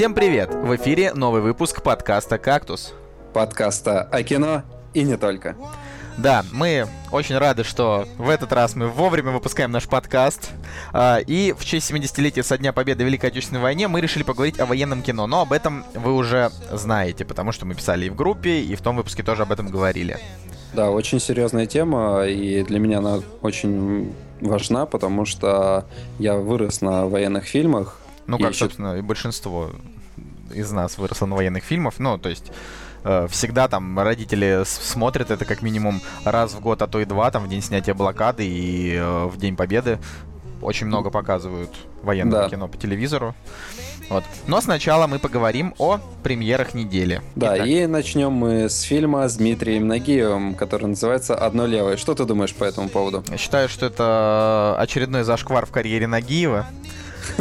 Всем привет! В эфире новый выпуск подкаста «Кактус». Подкаста о кино и не только. Да, мы очень рады, что в этот раз мы вовремя выпускаем наш подкаст. А, и в честь 70-летия со Дня Победы в Великой Отечественной войне мы решили поговорить о военном кино. Но об этом вы уже знаете, потому что мы писали и в группе, и в том выпуске тоже об этом говорили. Да, очень серьезная тема, и для меня она очень важна, потому что я вырос на военных фильмах. Ну, как, и собственно, и большинство из нас выросло на военных фильмах. Ну, то есть э, всегда там родители смотрят это как минимум раз в год, а то и два, там в день снятия блокады и э, в День Победы. Очень много показывают военного да. кино по телевизору. Вот. Но сначала мы поговорим о премьерах недели. Да, Итак. и начнем мы с фильма с Дмитрием Нагиевым, который называется «Одно левое». Что ты думаешь по этому поводу? Я считаю, что это очередной зашквар в карьере Нагиева.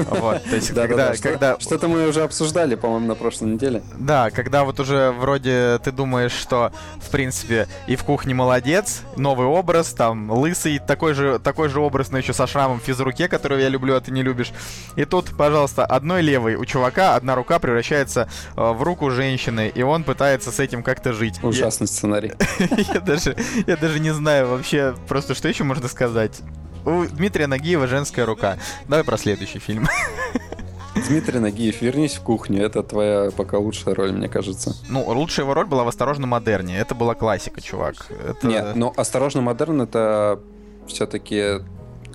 Вот, то есть, когда, когда... Что-то мы уже обсуждали, по-моему, на прошлой неделе. Да, когда вот уже вроде ты думаешь, что, в принципе, и в кухне молодец, новый образ, там, лысый, такой же, такой же образ, но еще со шрамом физруке, которого я люблю, а ты не любишь. И тут, пожалуйста, одной левой у чувака одна рука превращается э, в руку женщины, и он пытается с этим как-то жить. Ужасный я... сценарий. я, даже, я даже не знаю вообще, просто что еще можно сказать. У Дмитрия Нагиева женская рука. Давай про следующий фильм. Дмитрий Нагиев, вернись в кухню. Это твоя пока лучшая роль, мне кажется. Ну, лучшая его роль была в «Осторожно, модерне». Это была классика, чувак. Это... Нет, ну «Осторожно, модерн» — это все-таки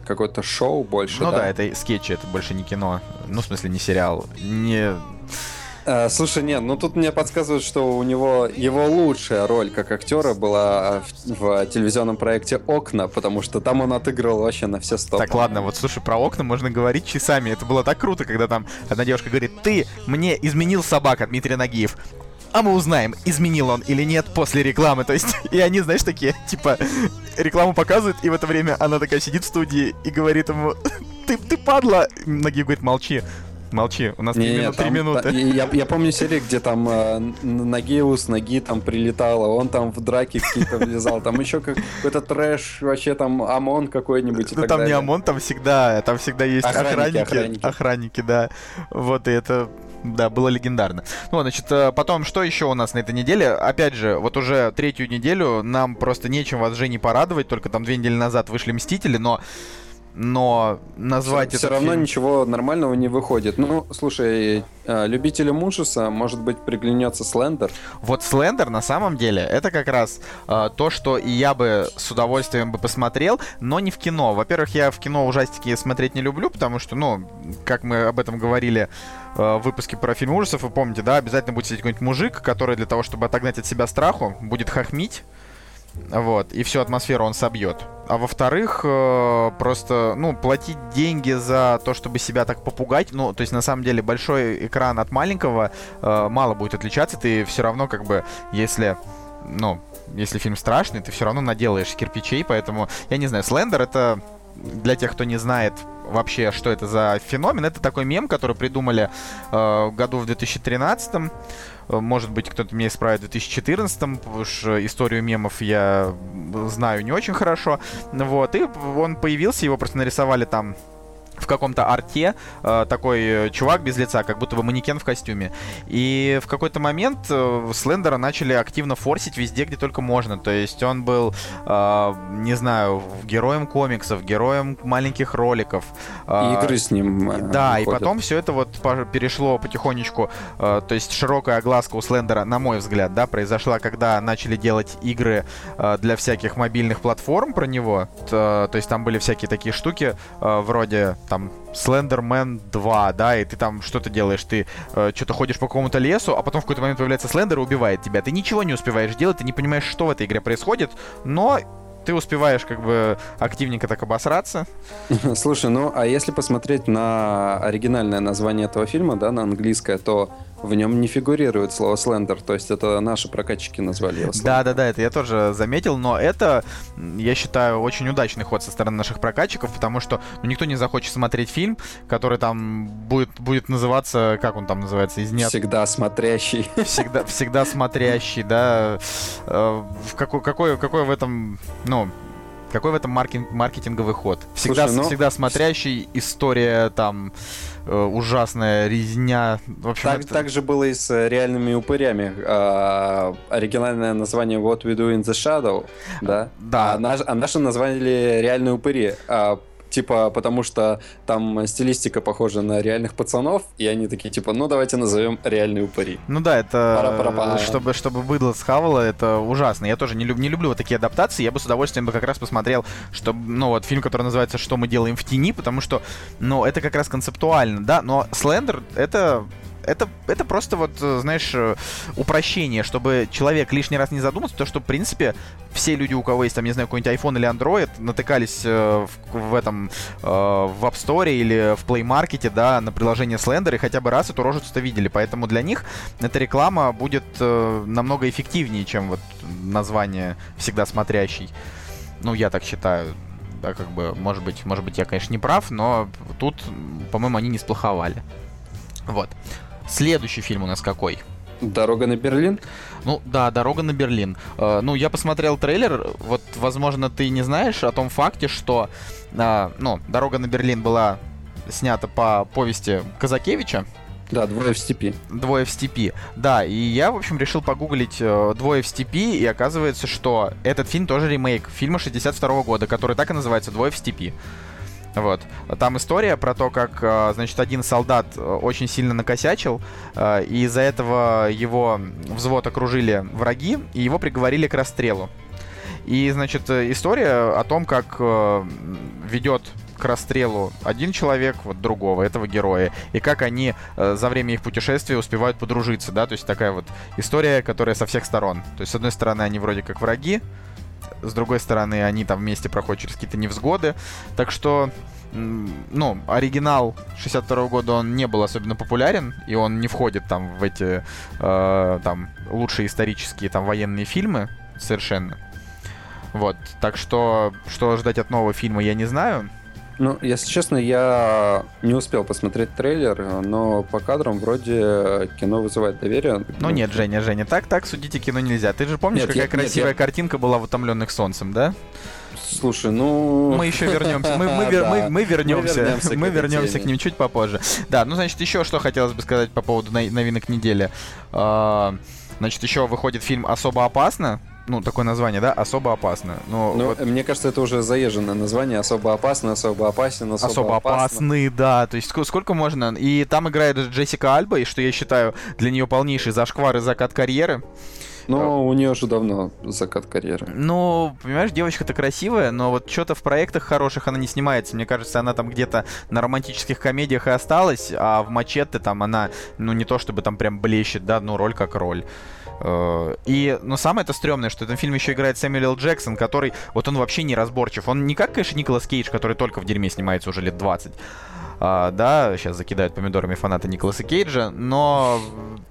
какое-то шоу больше, Ну да? да, это скетчи, это больше не кино. Ну, в смысле, не сериал. Не слушай, нет, ну тут мне подсказывают, что у него его лучшая роль как актера была в, в телевизионном проекте «Окна», потому что там он отыгрывал вообще на все сто. Так, ладно, вот слушай, про «Окна» можно говорить часами. Это было так круто, когда там одна девушка говорит, ты мне изменил собака, Дмитрий Нагиев а мы узнаем, изменил он или нет после рекламы. То есть, и они, знаешь, такие, типа, рекламу показывают, и в это время она такая сидит в студии и говорит ему, ты, ты падла. Нагиев говорит, молчи. Молчи, у нас не, три минуты. Та, я, я помню серию, где там э, с ноги там прилетало, он там в драке какие-то влезал, там еще какой-то трэш, вообще там ОМОН какой-нибудь Ну там не ОМОН, там всегда, там всегда есть охранники, охранники, да. Вот, и это да, было легендарно. Ну, значит, э, потом, что еще у нас на этой неделе? Опять же, вот уже третью неделю нам просто нечем вас, Жени, порадовать, только там две недели назад вышли «Мстители», но но назвать все, это... Все равно фильм... ничего нормального не выходит. Ну, слушай, э, любителям ужаса, может быть, приглянется Слендер. Вот Слендер, на самом деле, это как раз э, то, что и я бы с удовольствием бы посмотрел, но не в кино. Во-первых, я в кино ужастики смотреть не люблю, потому что, ну, как мы об этом говорили э, в выпуске про фильм ужасов, вы помните, да, обязательно будет сидеть какой-нибудь мужик, который для того, чтобы отогнать от себя страху, будет хохмить, вот, и всю атмосферу он собьет. А во-вторых, э, просто, ну, платить деньги за то, чтобы себя так попугать, ну, то есть, на самом деле, большой экран от маленького э, мало будет отличаться, ты все равно, как бы, если, ну, если фильм страшный, ты все равно наделаешь кирпичей, поэтому, я не знаю, Слендер это для тех, кто не знает вообще, что это за феномен, это такой мем, который придумали э, году в 2013 э, может быть, кто-то меня исправит в 2014 потому что историю мемов я знаю не очень хорошо. Вот, и он появился, его просто нарисовали там в каком-то арте э, такой э, чувак без лица, как будто бы манекен в костюме. И в какой-то момент э, Слендера начали активно форсить везде, где только можно. То есть он был, э, не знаю, героем комиксов, героем маленьких роликов. Э, Игры с ним. Э, да, выходят. и потом все это вот перешло потихонечку. Э, то есть широкая огласка у Слендера, на мой взгляд, да, произошла, когда начали делать игры э, для всяких мобильных платформ про него. То, то есть там были всякие такие штуки э, вроде там Слендермен 2, да, и ты там что-то делаешь, ты э, что-то ходишь по какому-то лесу, а потом в какой-то момент появляется Слендер и убивает тебя. Ты ничего не успеваешь делать, ты не понимаешь, что в этой игре происходит, но ты успеваешь как бы активненько так обосраться. Слушай, ну а если посмотреть на оригинальное название этого фильма, да, на английское, то в нем не фигурирует слово слендер, то есть это наши прокатчики назвали его. Да-да-да, это я тоже заметил, но это, я считаю, очень удачный ход со стороны наших прокатчиков, потому что ну, никто не захочет смотреть фильм, который там будет, будет называться, как он там называется, из нет... Всегда смотрящий. Всегда, всегда смотрящий, да. Э, в какой, какой, какой в этом, ну, Какой в этом маркетинг, маркетинговый ход? Всегда, Слушай, ну... всегда смотрящий, история там ужасная, резня. В общем, так, это... так же было и с э, реальными упырями. А, оригинальное название What We Do in the Shadow, да? Да. А, наш, а наши назвали реальные упыри. А, типа, потому что там стилистика похожа на реальных пацанов, и они такие, типа, ну давайте назовем реальные упыри. Ну да, это Пара-пара-па. чтобы чтобы быдло схавало, это ужасно. Я тоже не, люб, не люблю вот такие адаптации. Я бы с удовольствием бы как раз посмотрел, что, ну вот фильм, который называется "Что мы делаем в тени", потому что, ну это как раз концептуально, да. Но Слендер это это, это просто вот, э, знаешь, э, упрощение, чтобы человек лишний раз не задумался, то что, в принципе, все люди, у кого есть, там, не знаю, какой-нибудь iPhone или Android, натыкались э, в, в этом, э, в App Store или в Play Market, да, на приложение Slender, и хотя бы раз эту рожицу-то видели. Поэтому для них эта реклама будет э, намного эффективнее, чем вот название «Всегда смотрящий». Ну, я так считаю. Да, как бы, может быть, может быть, я, конечно, не прав, но тут, по-моему, они не сплоховали. Вот. Следующий фильм у нас какой? Дорога на Берлин? Ну да, дорога на Берлин. Э, ну, я посмотрел трейлер. Вот, возможно, ты не знаешь о том факте, что э, ну, дорога на Берлин была снята по повести Казакевича. Да, двое в степи. Двое в степи. Да, и я, в общем, решил погуглить э, Двое в степи, и оказывается, что этот фильм тоже ремейк фильма 62 года, который так и называется Двое в степи. Вот. Там история про то, как, э, значит, один солдат э, очень сильно накосячил, э, и из-за этого его взвод окружили враги, и его приговорили к расстрелу. И, значит, история о том, как ведет к расстрелу один человек, вот другого, этого героя, и как они за время их путешествия успевают подружиться, да, то есть такая вот история, которая со всех сторон. То есть, с одной стороны, они вроде как враги, с другой стороны, они там вместе проходят через какие-то невзгоды. Так что, ну, оригинал 62 года, он не был особенно популярен, и он не входит там в эти, э, там, лучшие исторические, там, военные фильмы совершенно. Вот, так что, что ждать от нового фильма, я не знаю. Ну, если честно, я не успел посмотреть трейлер, но по кадрам вроде кино вызывает доверие. Ну нет, Женя, Женя, так так судите кино нельзя. Ты же помнишь, нет, какая я, красивая нет, я... картинка была в «Утомленных солнцем», да? Слушай, ну... Мы еще вернемся. Мы, мы, да. мы, мы вернемся. Мы вернемся, мы вернемся к ним чуть попозже. Да, ну, значит, еще что хотелось бы сказать по поводу новинок недели. А, значит, еще выходит фильм «Особо опасно», ну, такое название, да, особо опасно. Но ну, вот... мне кажется, это уже заезженное название. Особо опасно, особо опасен, особо, особо опасный, да. То есть сколько можно? И там играет Джессика Альба, и что я считаю для нее полнейший зашквар и закат карьеры. Но у нее же давно закат карьеры. Ну, понимаешь, девочка-то красивая, но вот что-то в проектах хороших она не снимается. Мне кажется, она там где-то на романтических комедиях и осталась, а в Мачете там она, ну, не то чтобы там прям блещет, да, ну, роль как роль. Э, и, но самое это стрёмное, что в этом фильме еще играет Сэмюэл. Джексон, который, вот он вообще не разборчив. Он не как, конечно, Николас Кейдж, который только в дерьме снимается уже лет 20. А, да, сейчас закидают помидорами фанаты Николаса Кейджа, но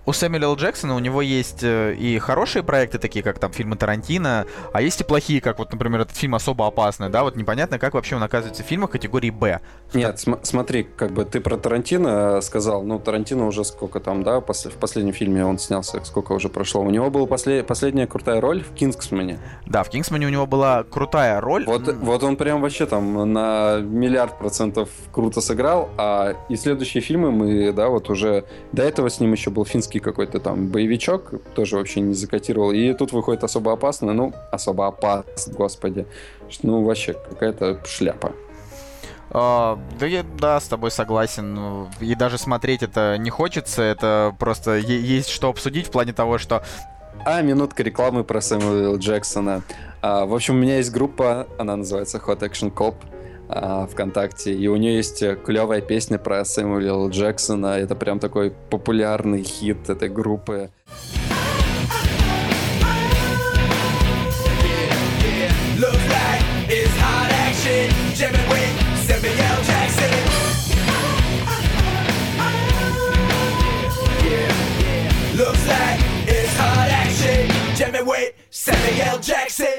у Сэмюэля Л. Джексона у него есть э, и хорошие проекты, такие как там фильмы Тарантино, а есть и плохие, как вот, например, этот фильм «Особо опасный», да, вот непонятно, как вообще он оказывается в фильмах категории «Б». Нет, см- смотри, как бы ты про Тарантино сказал, ну, Тарантино уже сколько там, да, пос- в последнем фильме он снялся, сколько уже прошло. У него была после- последняя крутая роль в «Кингсмане». Да, в «Кингсмане» у него была крутая роль. Вот, вот он прям вообще там на миллиард процентов круто сыграл, а и следующие фильмы мы, да, вот уже до этого с ним еще был финский какой-то там боевичок, тоже вообще не закатировал, и тут выходит особо опасно, ну, особо опасно, господи, ну, вообще какая-то шляпа. Uh, да, я, да, с тобой согласен. Ну, и даже смотреть это не хочется. Это просто есть что обсудить в плане того, что... А, минутка рекламы про Сэмюэла Джексона. Uh, в общем, у меня есть группа, она называется Hot Action Cop ВКонтакте, и у нее есть клевая песня про Сэмюэла Джексона. Это прям такой популярный хит этой группы.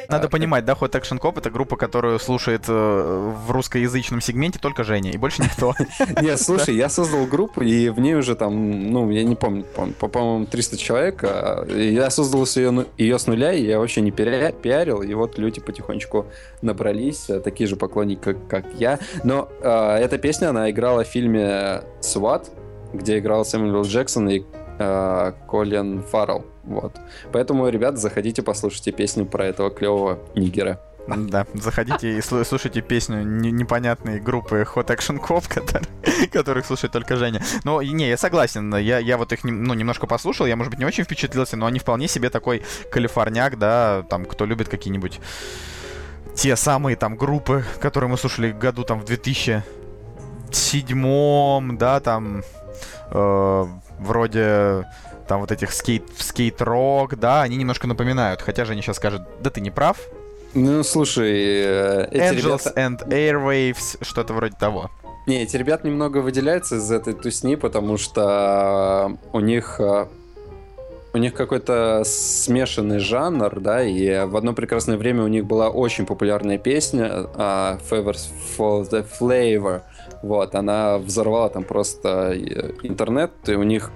Надо понимать, да, Hot Action Cop это группа, которую слушает э, в русскоязычном сегменте только Женя, и больше никто. Нет, слушай, я создал группу, и в ней уже там, ну, я не помню, по-моему, 300 человек. А, я создал ее, ее с нуля, и я вообще не пиарил, и вот люди потихонечку набрались, э, такие же поклонники, как, я. Но э, эта песня, она играла в фильме «Сват», где играл Сэмюэл Джексон и Колин Фаррелл. Вот. Поэтому, ребят, заходите, послушайте песню про этого клевого нигера. Да, заходите и слушайте песню непонятной группы Hot Action Cop, которых слушает только Женя. Но не, я согласен, я, я вот их ну, немножко послушал, я, может быть, не очень впечатлился, но они вполне себе такой калифорняк, да, там, кто любит какие-нибудь те самые там группы, которые мы слушали году там в 2007, да, там э, вроде там вот этих скейт, скейт-рок, да, они немножко напоминают. Хотя же они сейчас скажут, да ты не прав. Ну, слушай, э, эти Angels ребята... and Airwaves, что-то вроде того. Не, эти ребята немного выделяются из этой тусни, потому что у них э, у них какой-то смешанный жанр, да, и в одно прекрасное время у них была очень популярная песня uh, Favors for the Flavor, вот, она взорвала там просто интернет, и у них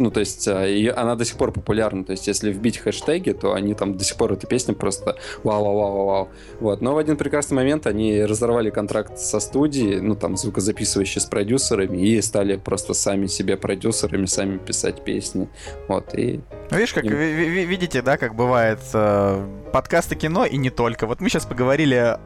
ну, то есть а, ее, она до сих пор популярна. То есть, если вбить хэштеги, то они там до сих пор эта песня просто вау-вау-вау-вау. Вот. Но в один прекрасный момент они разорвали контракт со студией, ну, там, звукозаписывающей с продюсерами, и стали просто сами себе продюсерами, сами писать песни. Вот. И... Видишь, как, и... видите, да, как бывает э, подкасты кино и не только. Вот мы сейчас поговорили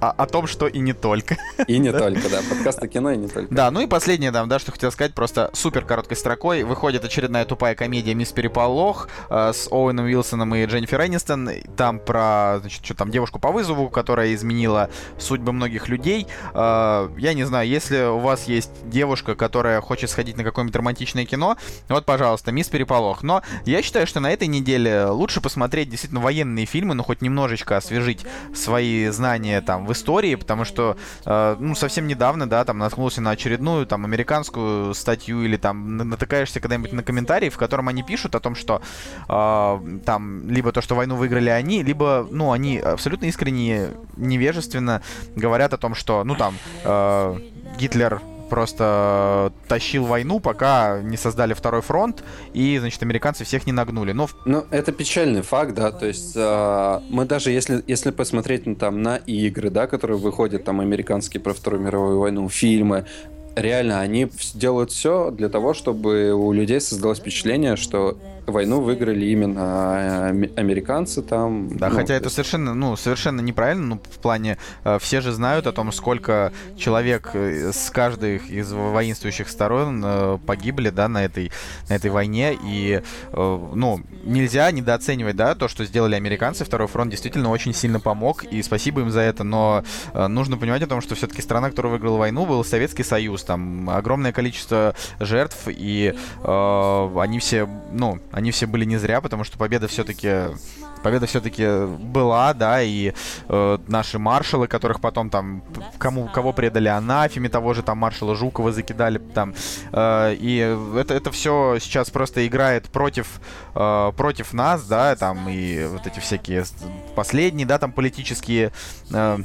о, о том, что и не только. И не только, да. Подкасты кино и не только. Да, ну и последнее, там, да, что хотел сказать, просто супер короткой строкой. Выходит очередная тупая комедия «Мисс Переполох» э, с Оуэном Уилсоном и Дженнифер Энистон. Там про, значит, что там, девушку по вызову, которая изменила судьбы многих людей. Э, я не знаю, если у вас есть девушка, которая хочет сходить на какое-нибудь романтичное кино, вот, пожалуйста, «Мисс Переполох». Но я считаю, что на этой неделе лучше посмотреть действительно военные фильмы, ну, хоть немножечко освежить свои знания там в истории, потому что, э, ну, совсем недавно, да, там наткнулся на очередную, там, американскую статью или там натыкаешься когда-нибудь на комментарии, в котором они пишут о том, что э, там либо то, что войну выиграли они, либо, ну, они абсолютно искренне, невежественно говорят о том, что, ну, там, э, Гитлер просто тащил войну, пока не создали второй фронт, и, значит, американцы всех не нагнули. Но... Ну, это печальный факт, да, то есть э, мы даже, если, если посмотреть ну, там на игры, да, которые выходят, там, американские про Вторую мировую войну, фильмы, реально, они делают все для того, чтобы у людей создалось впечатление, что войну выиграли именно э, американцы там. Да, ну, хотя это совершенно, ну, совершенно неправильно, ну, в плане, э, все же знают о том, сколько человек э, с каждой из воинствующих сторон погибли, да, на этой, на этой войне, и, ну, нельзя недооценивать, да, то, что сделали американцы, Второй фронт действительно очень сильно помог, и спасибо им за это, но нужно понимать о том, что все-таки страна, которая выиграла войну, был Советский Союз, там огромное количество жертв, и э, они все, ну, они все были не зря, потому что победа все-таки победа все-таки была, да, и э, наши маршалы, которых потом там кому кого предали анафеме, того же там маршала Жукова закидали там, э, и это это все сейчас просто играет против э, против нас, да, там и вот эти всякие последние, да, там политические э,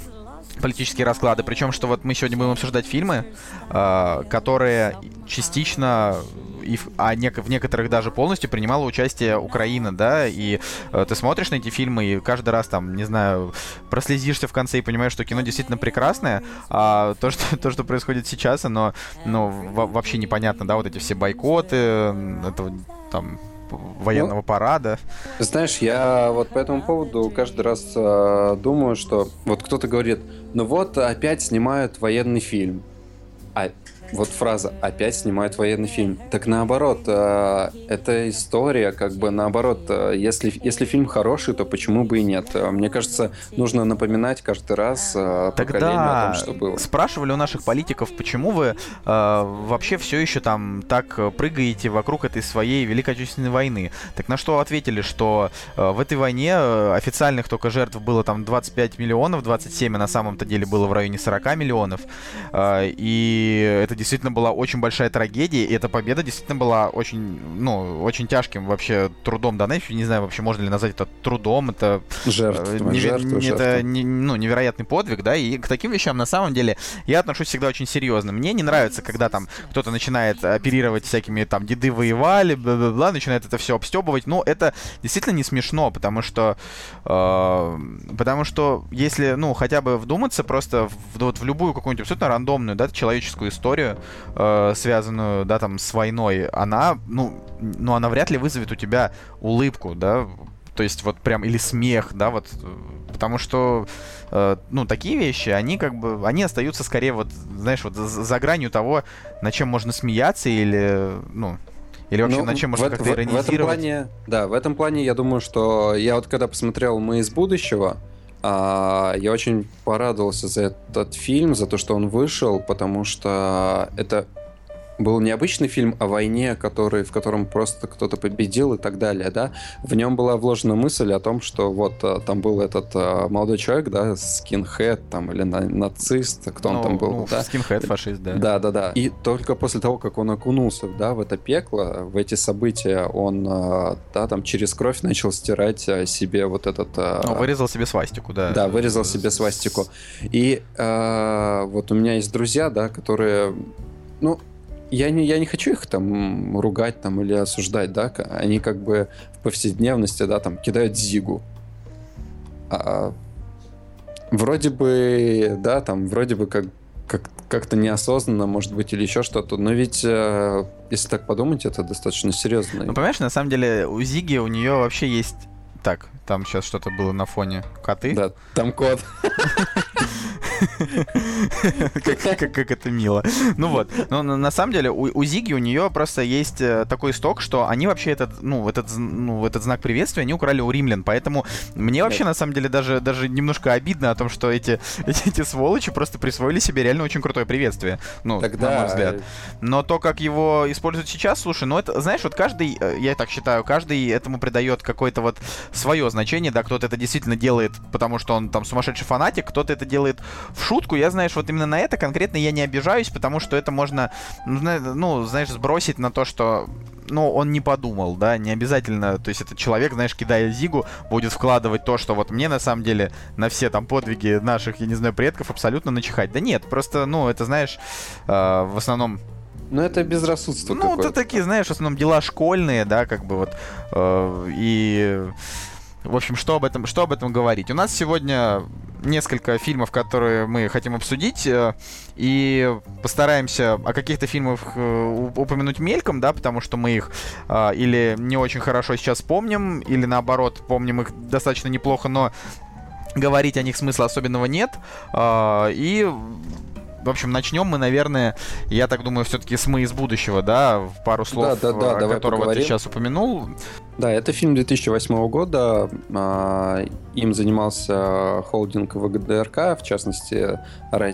политические расклады. Причем, что вот мы сегодня будем обсуждать фильмы, э, которые частично и в, а нек- в некоторых даже полностью принимала участие Украина, да, и э, ты смотришь на эти фильмы и каждый раз там, не знаю, прослезишься в конце и понимаешь, что кино действительно прекрасное, а то, что, то, что происходит сейчас, оно, ну, вообще непонятно, да, вот эти все бойкоты, этого там военного ну, парада. Знаешь, я вот по этому поводу каждый раз э, думаю, что вот кто-то говорит, ну вот опять снимают военный фильм. А вот фраза «опять снимают военный фильм». Так наоборот, э, это история, как бы наоборот, э, если, если фильм хороший, то почему бы и нет? Э, мне кажется, нужно напоминать каждый раз э, Тогда о том, что было. спрашивали у наших политиков, почему вы э, вообще все еще там так прыгаете вокруг этой своей Великой Отечественной войны. Так на что ответили, что э, в этой войне официальных только жертв было там 25 миллионов, 27, а на самом-то деле было в районе 40 миллионов. Э, и это действительно была очень большая трагедия, и эта победа действительно была очень, ну, очень тяжким вообще трудом Данефи. Не знаю, вообще можно ли назвать это трудом, это... Жертва, э, жертва, это не, ну, невероятный подвиг, да, и к таким вещам на самом деле я отношусь всегда очень серьезно. Мне не нравится, когда там кто-то начинает оперировать всякими там деды воевали, бла-бла-бла, начинает это все обстебывать. Ну, это действительно не смешно, потому что... Э, потому что если, ну, хотя бы вдуматься просто в, вот в любую какую-нибудь абсолютно рандомную, да, человеческую историю, э, связанную, да, там, с войной, она, ну, ну, она вряд ли вызовет у тебя улыбку, да, то есть вот прям или смех, да, вот, потому что, э, ну, такие вещи, они как бы, они остаются скорее вот, знаешь, вот за, за гранью того, на чем можно смеяться или, ну, или вообще ну, над чем можно как-то иронизировать? В этом плане, да, в этом плане я думаю, что я вот когда посмотрел «Мы из будущего», а, я очень порадовался за этот фильм, за то, что он вышел, потому что это был необычный фильм о войне, который, в котором просто кто-то победил и так далее, да. В нем была вложена мысль о том, что вот э, там был этот э, молодой человек, да, скинхед там или на, нацист, кто ну, он там был, ну, да. Скинхед, фашист, да. Да, да, да. И только после того, как он окунулся, да, в это пекло, в эти события, он, э, да, там через кровь начал стирать себе вот этот... Ну, вырезал себе свастику, да. Да, вырезал себе свастику. И э, вот у меня есть друзья, да, которые, ну, я не, я не хочу их там ругать там или осуждать, да, они как бы в повседневности, да, там кидают зигу. А, вроде бы, да, там вроде бы как, как как-то неосознанно, может быть, или еще что-то. Но ведь, э, если так подумать, это достаточно серьезно. Ну, понимаешь, на самом деле у Зиги у нее вообще есть так, там сейчас что-то было на фоне. Коты? Да, там кот. Как это мило. Ну вот. Но на самом деле у Зиги у нее просто есть э, такой сток, что они вообще этот, ну, этот, ну, этот знак приветствия они украли у римлян. Поэтому мне вообще на самом деле даже, даже немножко обидно о том, что эти, эти сволочи просто присвоили себе реально очень крутое приветствие. Ну, Тогда... на мой взгляд. Но то, как его используют сейчас, слушай, ну это, знаешь, вот каждый, э, я так считаю, каждый этому придает какой-то вот свое значение, да, кто-то это действительно делает, потому что он там сумасшедший фанатик, кто-то это делает в шутку. Я, знаешь, вот именно на это конкретно я не обижаюсь, потому что это можно, ну, знаешь, сбросить на то, что ну, он не подумал, да, не обязательно, то есть этот человек, знаешь, кидая Зигу, будет вкладывать то, что вот мне на самом деле на все там подвиги наших, я не знаю, предков абсолютно начихать. Да нет, просто, ну, это, знаешь, э, в основном ну, это безрассудство Ну, это такие, знаешь, в основном дела школьные, да, как бы вот. Э, и, в общем, что об этом, что об этом говорить? У нас сегодня несколько фильмов, которые мы хотим обсудить, э, и постараемся о каких-то фильмах э, упомянуть мельком, да, потому что мы их э, или не очень хорошо сейчас помним, или наоборот, помним их достаточно неплохо, но говорить о них смысла особенного нет. И в общем, начнем мы, наверное, я так думаю, все-таки с «Мы из будущего», да, в пару слов, да, да, да, которого ты сейчас упомянул. Да, это фильм 2008 года. А, им занимался холдинг ВГДРК, в частности,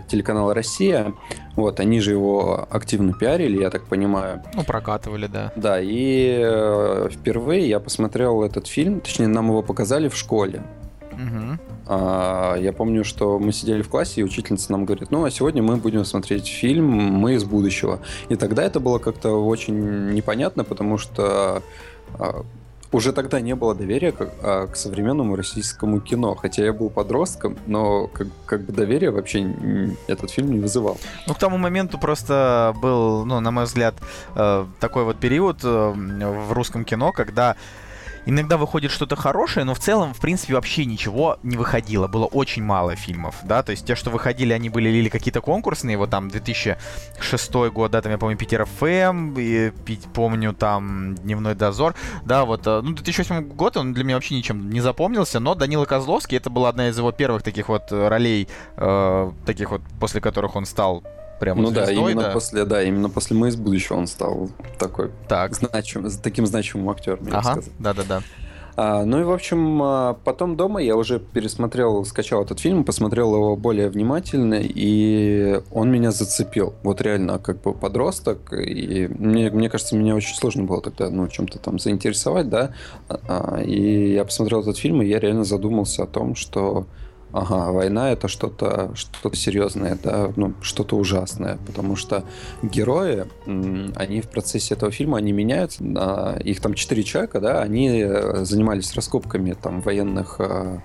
телеканал «Россия». Вот, они же его активно пиарили, я так понимаю. Ну, прокатывали, да. Да, и э, впервые я посмотрел этот фильм, точнее, нам его показали в школе. Угу. А, я помню, что мы сидели в классе, и учительница нам говорит, ну, а сегодня мы будем смотреть фильм «Мы из будущего». И тогда это было как-то очень непонятно, потому что а, уже тогда не было доверия к, а, к современному российскому кино. Хотя я был подростком, но как, как бы доверия вообще этот фильм не вызывал. Ну, к тому моменту просто был, ну, на мой взгляд, э, такой вот период э, в русском кино, когда иногда выходит что-то хорошее, но в целом, в принципе, вообще ничего не выходило. Было очень мало фильмов, да, то есть те, что выходили, они были или какие-то конкурсные, вот там 2006 год, да, там я помню Питер ФМ, и помню там Дневной дозор, да, вот, э, ну, 2008 год, он для меня вообще ничем не запомнился, но Данила Козловский, это была одна из его первых таких вот ролей, э, таких вот, после которых он стал прямо ну звездой, да, именно да? после, да, именно после «Мы из будущего» он стал такой так. Значим, таким значимым актером, ага, да-да-да. А, ну и, в общем, а, потом дома я уже пересмотрел, скачал этот фильм, посмотрел его более внимательно, и он меня зацепил. Вот реально, как бы подросток, и мне, мне кажется, меня очень сложно было тогда, ну, чем-то там заинтересовать, да, а, и я посмотрел этот фильм, и я реально задумался о том, что ага, война это что-то что серьезное, да, ну, что-то ужасное, потому что герои, они в процессе этого фильма, они меняются, их там четыре человека, да, они э, занимались раскопками там военных э,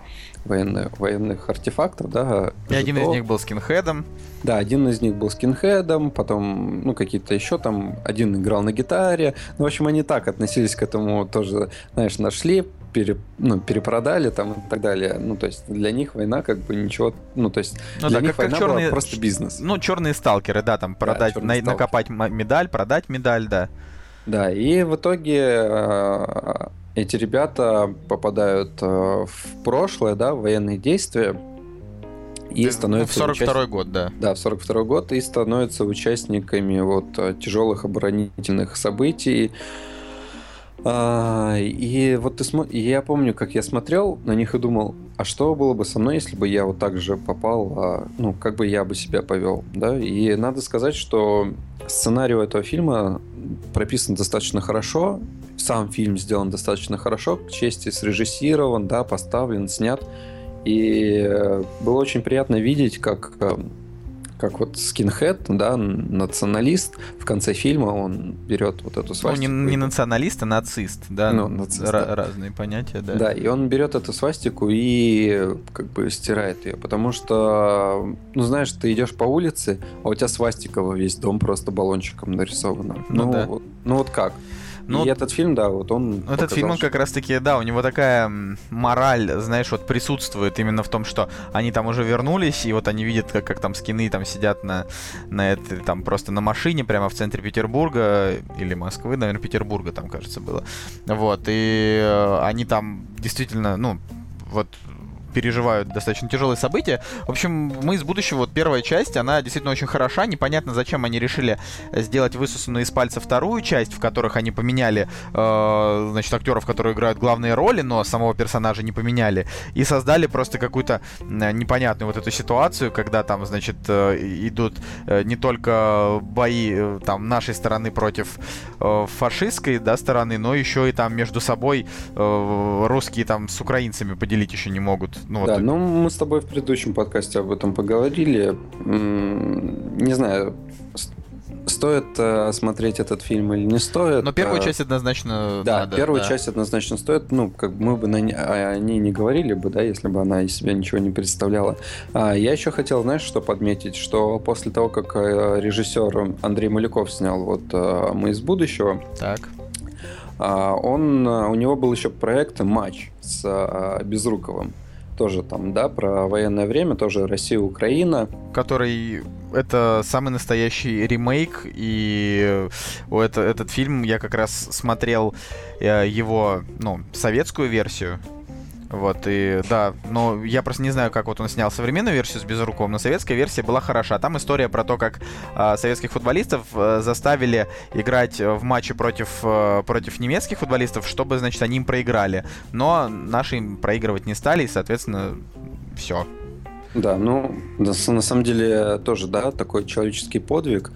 военных, военных артефактов, да. И один из них был скинхедом. Да, один из них был скинхедом, потом, ну, какие-то еще там, один играл на гитаре. Ну, в общем, они так относились к этому тоже, знаешь, нашли, пере, ну, перепродали там и так далее. Ну, то есть для них война как бы ничего, ну, то есть ну, для да, них как, война как черные, была просто бизнес. Ну, черные сталкеры, да, там продать, да, на, накопать медаль, продать медаль, да. Да, и в итоге э, эти ребята попадают э, в прошлое, да, в военные действия. И становятся... В 42 участ... год, да. Да, в 42 год и становятся участниками вот тяжелых оборонительных событий. А, и вот ты смо... я помню, как я смотрел на них и думал, а что было бы со мной, если бы я вот так же попал, а, ну, как бы я бы себя повел, да? И надо сказать, что сценарий этого фильма прописан достаточно хорошо, сам фильм сделан достаточно хорошо, к чести срежиссирован, да, поставлен, снят. И э, было очень приятно видеть, как, э, как вот скинхед, да, националист, в конце фильма он берет вот эту свастику. Ну, не, не националист, а нацист, да, ну, нацист, да. разные понятия, да. Да, и он берет эту свастику и как бы стирает ее, потому что, ну, знаешь, ты идешь по улице, а у тебя свастика во весь дом просто баллончиком нарисована. Ну, ну, да. вот, ну вот как? Ну, и этот фильм, да, вот он... Этот показал, фильм, он как раз-таки, да, у него такая мораль, знаешь, вот присутствует именно в том, что они там уже вернулись, и вот они видят, как, как там скины там сидят на, на этой, там просто на машине прямо в центре Петербурга, или Москвы, наверное, Петербурга там, кажется, было. Вот, и э, они там действительно, ну, вот переживают достаточно тяжелые события. В общем, мы из будущего, вот первая часть, она действительно очень хороша. Непонятно, зачем они решили сделать высосанную из пальца вторую часть, в которых они поменяли, э, значит, актеров, которые играют главные роли, но самого персонажа не поменяли. И создали просто какую-то э, непонятную вот эту ситуацию, когда там, значит, э, идут э, не только бои там нашей стороны против э, фашистской, да, стороны, но еще и там между собой э, русские там с украинцами поделить еще не могут. Ну, да, вот... ну мы с тобой в предыдущем подкасте об этом поговорили. Не знаю, стоит э, смотреть этот фильм или не стоит. Но первую часть однозначно Да, надо, первую да. часть однозначно стоит. Ну, как мы бы на, о ней не говорили бы, да, если бы она из себя ничего не представляла. А, я еще хотел, знаешь, что подметить, что после того, как э, режиссер Андрей Маляков снял вот э, «Мы из будущего», так. А, он, у него был еще проект «Матч» с Безруковым тоже там, да, про военное время, тоже Россия, Украина. Который это самый настоящий ремейк, и это, этот фильм я как раз смотрел э, его, ну, советскую версию, вот, и да, но я просто не знаю, как вот он снял современную версию с Безруком, но советская версия была хороша. Там история про то, как э, советских футболистов э, заставили играть в матче против, э, против немецких футболистов, чтобы, значит, они им проиграли. Но наши им проигрывать не стали, и, соответственно, все. Да, ну, на самом деле тоже, да, такой человеческий подвиг.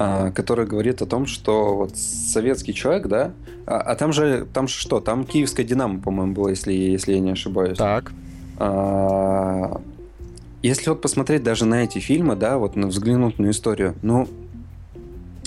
А, который говорит о том, что вот советский человек, да, а, а там же, там же что, там киевская Динамо, по-моему, было, если, если я не ошибаюсь. Так. А, если вот посмотреть даже на эти фильмы, да, вот взглянуть на историю, ну,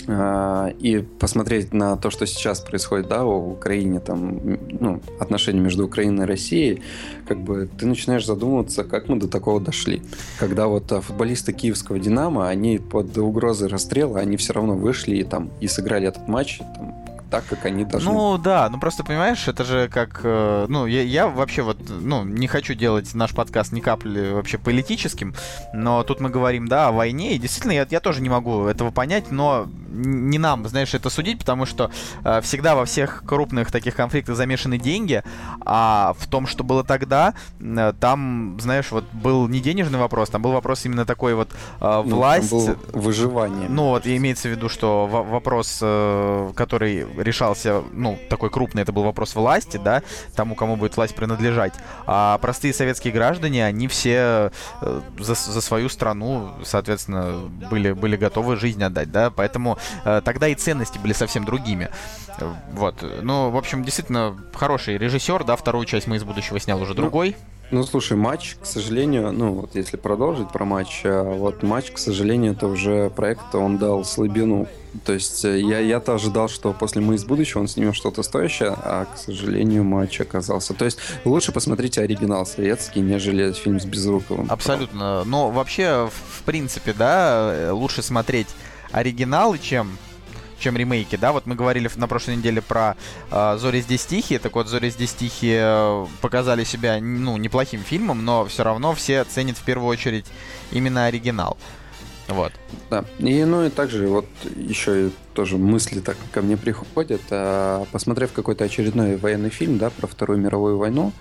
и посмотреть на то, что сейчас происходит, да, в Украине, там, ну, отношения между Украиной и Россией, как бы ты начинаешь задумываться, как мы до такого дошли. Когда вот а, футболисты киевского «Динамо», они под угрозой расстрела, они все равно вышли и там и сыграли этот матч, там, так, как они должны. Ну да, ну просто понимаешь, это же как, э, ну я, я вообще вот, ну не хочу делать наш подкаст ни капли вообще политическим, но тут мы говорим, да, о войне, и действительно я, я тоже не могу этого понять, но не нам, знаешь, это судить, потому что э, всегда во всех крупных таких конфликтах замешаны деньги, а в том, что было тогда, э, там, знаешь, вот был не денежный вопрос, там был вопрос именно такой вот э, власть. Ну, выживание. Ну вот, имеется в виду, что вопрос, э, который решался, ну, такой крупный, это был вопрос власти, да, тому, кому будет власть принадлежать. А простые советские граждане, они все э, за, за свою страну, соответственно, были, были готовы жизнь отдать, да, поэтому э, тогда и ценности были совсем другими. Вот. Ну, в общем, действительно, хороший режиссер, да, вторую часть мы из будущего снял уже другой. Ну, слушай, матч, к сожалению, ну, вот если продолжить про матч, э, вот матч, к сожалению, это уже проект, он дал слабину. То есть э, я, я-то ожидал, что после «Мы из будущего» он снимет что-то стоящее, а, к сожалению, матч оказался. То есть лучше посмотрите оригинал советский, нежели фильм с Безруковым. Абсолютно. Но вообще, в принципе, да, э, лучше смотреть оригиналы, чем чем ремейки, да, вот мы говорили на прошлой неделе про э, «Зори здесь тихие», так вот «Зори здесь тихие» э, показали себя, ну, неплохим фильмом, но все равно все ценят в первую очередь именно оригинал. Вот. Да. И, ну и также вот еще и тоже мысли так ко мне приходят, а, посмотрев какой-то очередной военный фильм, да, про Вторую мировую войну,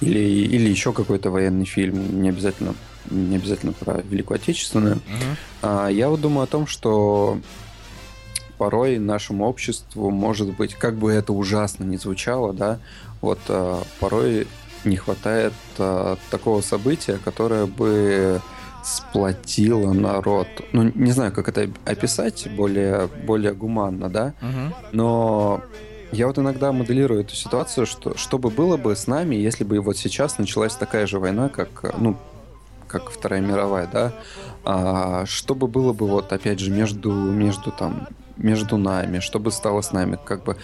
или, или еще какой-то военный фильм, не обязательно, не обязательно про Великую Отечественную, uh-huh. а, я вот думаю о том, что порой нашему обществу, может быть, как бы это ужасно не звучало, да, вот э, порой не хватает э, такого события, которое бы сплотило народ. Ну, не знаю, как это описать более, более гуманно, да, угу. но я вот иногда моделирую эту ситуацию, что, что бы было бы с нами, если бы вот сейчас началась такая же война, как, ну, как Вторая мировая, да, а, что бы было бы вот опять же между, между там между нами, что бы стало с нами, как бы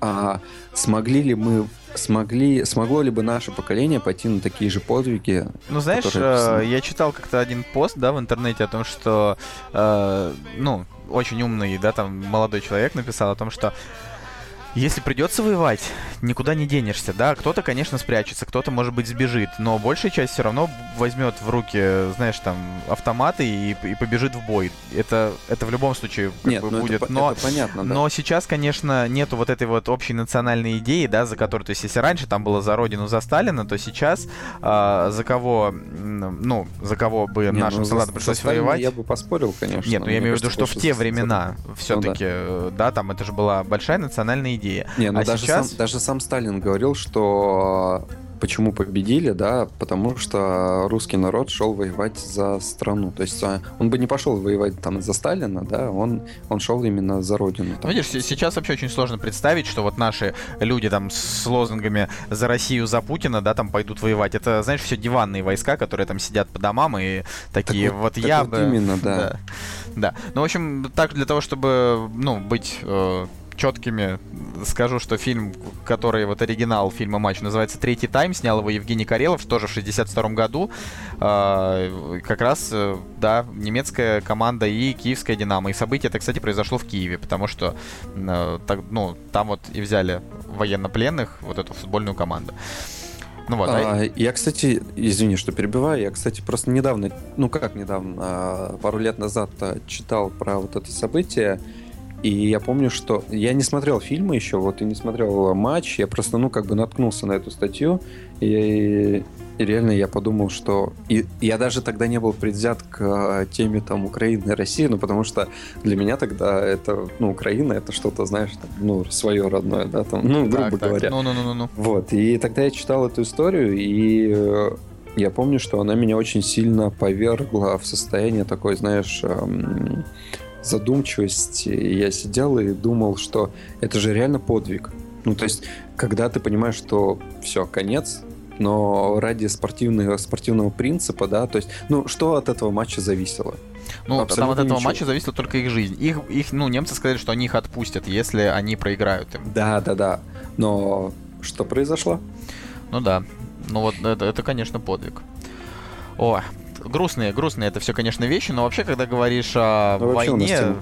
а смогли ли мы смогли смогло ли бы наше поколение пойти на такие же подвиги? Ну знаешь, которые... Э, я читал как-то один пост, да, в интернете о том, что э, ну очень умный, да, там молодой человек написал о том, что если придется воевать, никуда не денешься, да. Кто-то, конечно, спрячется, кто-то, может быть, сбежит, но большая часть все равно возьмет в руки, знаешь, там, автоматы и, и побежит в бой. Это, это в любом случае Нет, бы, ну будет. Это, но, это понятно, да. но сейчас, конечно, нету вот этой вот общей национальной идеи, да, за которую, то есть, если раньше там было за родину, за Сталина, то сейчас э, за кого, ну, за кого бы Не, нашим ну, солдатам пришлось воевать. Я бы поспорил, конечно. Нет, ну я имею в виду, что в те времена все-таки, ну, да. да, там это же была большая национальная идея идея. Не, ну а даже, сейчас... сам, даже сам Сталин говорил, что почему победили, да, потому что русский народ шел воевать за страну. То есть а, он бы не пошел воевать там за Сталина, да, он, он шел именно за родину. Там. Видишь, сейчас вообще очень сложно представить, что вот наши люди там с лозунгами «За Россию, за Путина», да, там пойдут воевать. Это, знаешь, все диванные войска, которые там сидят по домам и такие так вот, так я вот бы... именно, да. да. Да. Ну, в общем, так для того, чтобы, ну, быть э, четкими скажу, что фильм, который вот оригинал фильма «Матч» называется «Третий тайм», снял его Евгений Карелов, тоже в 62 году. Э, как раз, э, да, немецкая команда и киевская «Динамо». И событие это, кстати, произошло в Киеве, потому что э, так, ну, там вот и взяли военнопленных, вот эту футбольную команду. Ну вот, а, а... Я, кстати, извини, что перебиваю, я, кстати, просто недавно, ну как недавно, а, пару лет назад а, читал про вот это событие, и я помню, что я не смотрел фильмы еще, вот и не смотрел матч, я просто, ну, как бы наткнулся на эту статью, и, и реально я подумал, что... И я даже тогда не был предвзят к а, теме там Украины и России, ну, потому что для меня тогда это, ну, Украина, это что-то, знаешь, там, ну, свое родное, да, там, ну, грубо так, говоря. Ну, ну, ну, ну, ну. Вот, и тогда я читал эту историю, и э, я помню, что она меня очень сильно повергла в состояние такой, знаешь, эм, задумчивости. Я сидел и думал, что это же реально подвиг. Ну, то есть, когда ты понимаешь, что все, конец, но ради спортивного, спортивного принципа, да, то есть, ну, что от этого матча зависело? Ну, Абсолютно там от этого ничего. матча зависела только их жизнь. Их, их, ну, немцы сказали, что они их отпустят, если они проиграют им. Да, да, да. Но что произошло? Ну да. Ну вот это, это конечно, подвиг. О, грустные, грустные это все, конечно, вещи, но вообще, когда говоришь о ну, войне,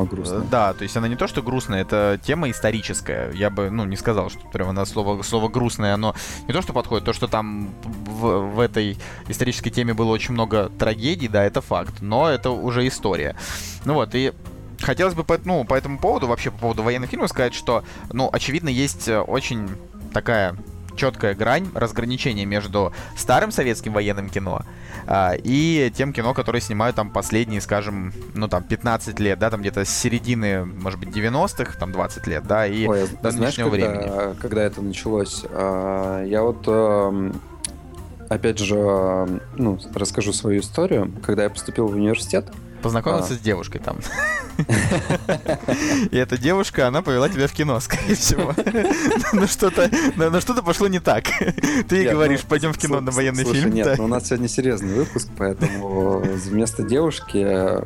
да, то есть она не то, что грустная, это тема историческая. Я бы, ну, не сказал, что прямо на слово, слово грустное, оно не то, что подходит, то, что там в, в этой исторической теме было очень много трагедий, да, это факт, но это уже история. Ну вот, и хотелось бы по, ну, по этому поводу, вообще по поводу военных фильмов сказать, что, ну, очевидно, есть очень такая четкая грань разграничения между старым советским военным кино а, и тем кино, которое снимают там последние, скажем, ну там 15 лет, да, там где-то с середины, может быть, 90-х, там 20 лет, да, и Ой, до знаешь, когда, времени. Когда это началось, а, я вот эм, опять же, ну, расскажу свою историю. Когда я поступил в университет, познакомился а. с девушкой там. И эта девушка, она повела тебя в кино, скорее всего. Ну что-то, ну что-то пошло не так. Ты ей говоришь, ну, пойдем в кино на военный фильм. Нет, у нас сегодня серьезный выпуск, поэтому вместо девушки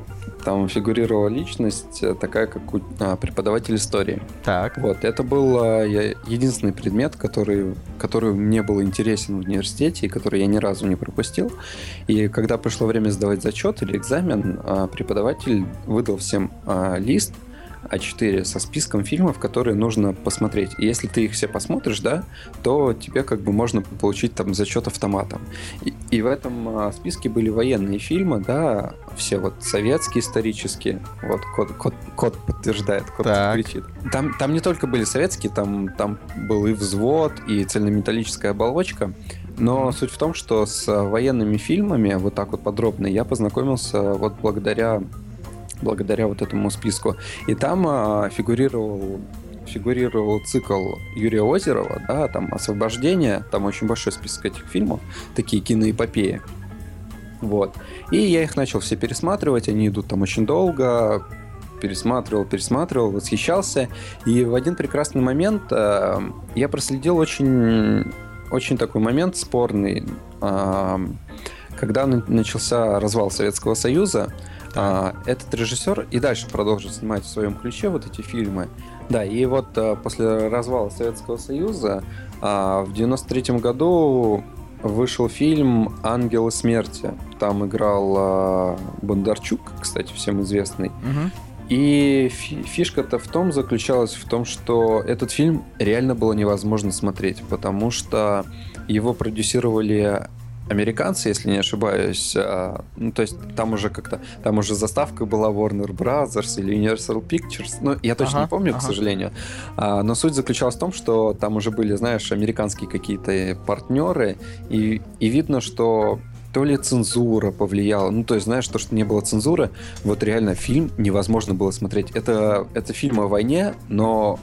там фигурировала личность э, такая, как у, а, преподаватель истории. Так. Вот, это был а, единственный предмет, который, который мне был интересен в университете и который я ни разу не пропустил. И когда пришло время сдавать зачет или экзамен, а, преподаватель выдал всем а, лист, а4 со списком фильмов, которые нужно посмотреть. И если ты их все посмотришь, да, то тебе как бы можно получить там зачет автоматом. И, и в этом а, списке были военные фильмы, да, все вот советские исторические. Вот код, код, код подтверждает, код так. кричит. Там, там не только были советские, там, там был и взвод, и цельнометаллическая оболочка. Но суть в том, что с военными фильмами вот так вот подробно я познакомился вот благодаря благодаря вот этому списку. И там а, фигурировал фигурировал цикл Юрия Озерова, да, там «Освобождение», там очень большой список этих фильмов, такие киноэпопеи. Вот. И я их начал все пересматривать, они идут там очень долго, пересматривал, пересматривал, восхищался. И в один прекрасный момент э, я проследил очень, очень такой момент спорный, э, когда начался развал Советского Союза. А, этот режиссер и дальше продолжит снимать в своем ключе вот эти фильмы. Да, и вот а, после развала Советского Союза а, в 93 году вышел фильм «Ангелы смерти». Там играл а, Бондарчук, кстати, всем известный. Угу. И фишка-то в том заключалась в том, что этот фильм реально было невозможно смотреть, потому что его продюсировали американцы, если не ошибаюсь. А, ну, то есть там уже как-то, там уже заставка была Warner Brothers или Universal Pictures. Ну, я точно ага, не помню, ага. к сожалению. А, но суть заключалась в том, что там уже были, знаешь, американские какие-то партнеры, и, и видно, что то ли цензура повлияла. Ну, то есть, знаешь, то, что не было цензуры, вот реально фильм невозможно было смотреть. Это, это фильм о войне, но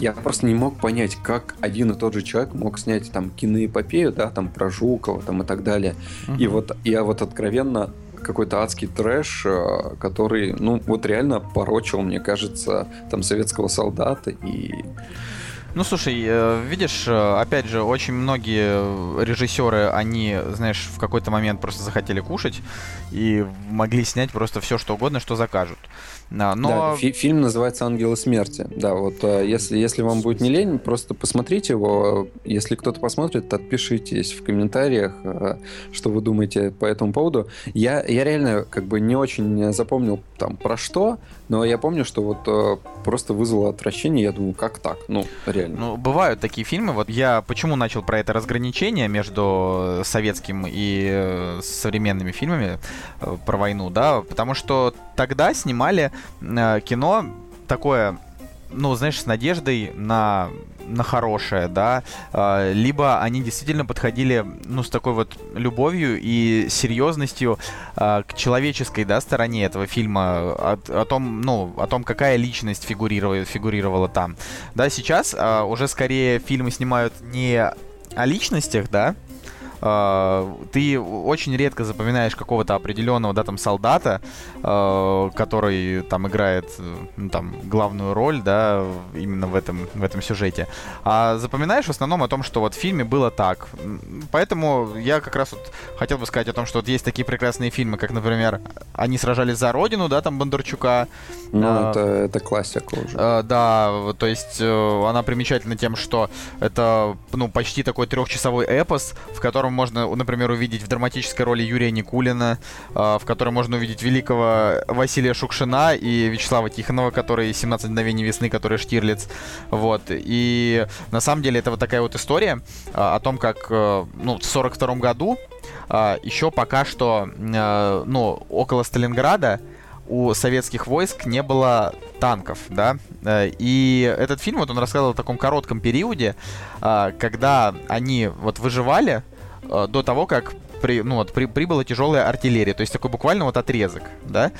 я просто не мог понять, как один и тот же человек мог снять там киноэпопею, да, там про Жукова там и так далее. Uh-huh. И вот я вот откровенно какой-то адский трэш, э, который, ну, вот реально порочил, мне кажется, там советского солдата и ну, слушай, э, видишь, э, опять же, очень многие режиссеры, они, знаешь, в какой-то момент просто захотели кушать и могли снять просто все, что угодно, что закажут. Но... Да, фи- фильм называется «Ангелы смерти». Да, вот э, если, если вам будет не лень, просто посмотрите его. Если кто-то посмотрит, отпишитесь в комментариях, э, что вы думаете по этому поводу. Я, я реально как бы не очень запомнил там про что, но я помню, что вот э, просто вызвало отвращение. Я думаю, как так? Ну, реально. Ну, бывают такие фильмы. Вот я почему начал про это разграничение между советским и современными фильмами про войну, да? Потому что тогда снимали э, кино такое, ну, знаешь, с надеждой на на хорошее, да, э, либо они действительно подходили, ну, с такой вот любовью и серьезностью э, к человеческой, да, стороне этого фильма, о, о том, ну, о том, какая личность фигурировала, фигурировала там. Да, сейчас э, уже скорее фильмы снимают не о личностях, да, э, ты очень редко запоминаешь какого-то определенного, да, там, солдата, э, который там играет, ну, там, главную роль, да, именно в этом, в этом сюжете. А запоминаешь в основном о том, что вот в фильме было так. Поэтому я как раз вот хотел бы сказать о том, что вот есть такие прекрасные фильмы, как, например, «Они сражались за Родину», да, там, Бондарчука. Ну, а, это, это классика уже. А, да, то есть э, она примечательна тем, что это, ну, почти такой трехчасовой эпос, в котором котором можно, например, увидеть в драматической роли Юрия Никулина, а, в котором можно увидеть великого Василия Шукшина и Вячеслава Тихонова, который «17 мгновений весны», который Штирлиц. Вот. И на самом деле это вот такая вот история а, о том, как э, ну, в 42 году а, еще пока что э, ну, около Сталинграда у советских войск не было танков, да, э, и этот фильм, вот он рассказывал о таком коротком периоде, когда они вот выживали, Э, до того, как при, ну, вот, при, прибыла тяжелая артиллерия, то есть такой буквально вот отрезок, да,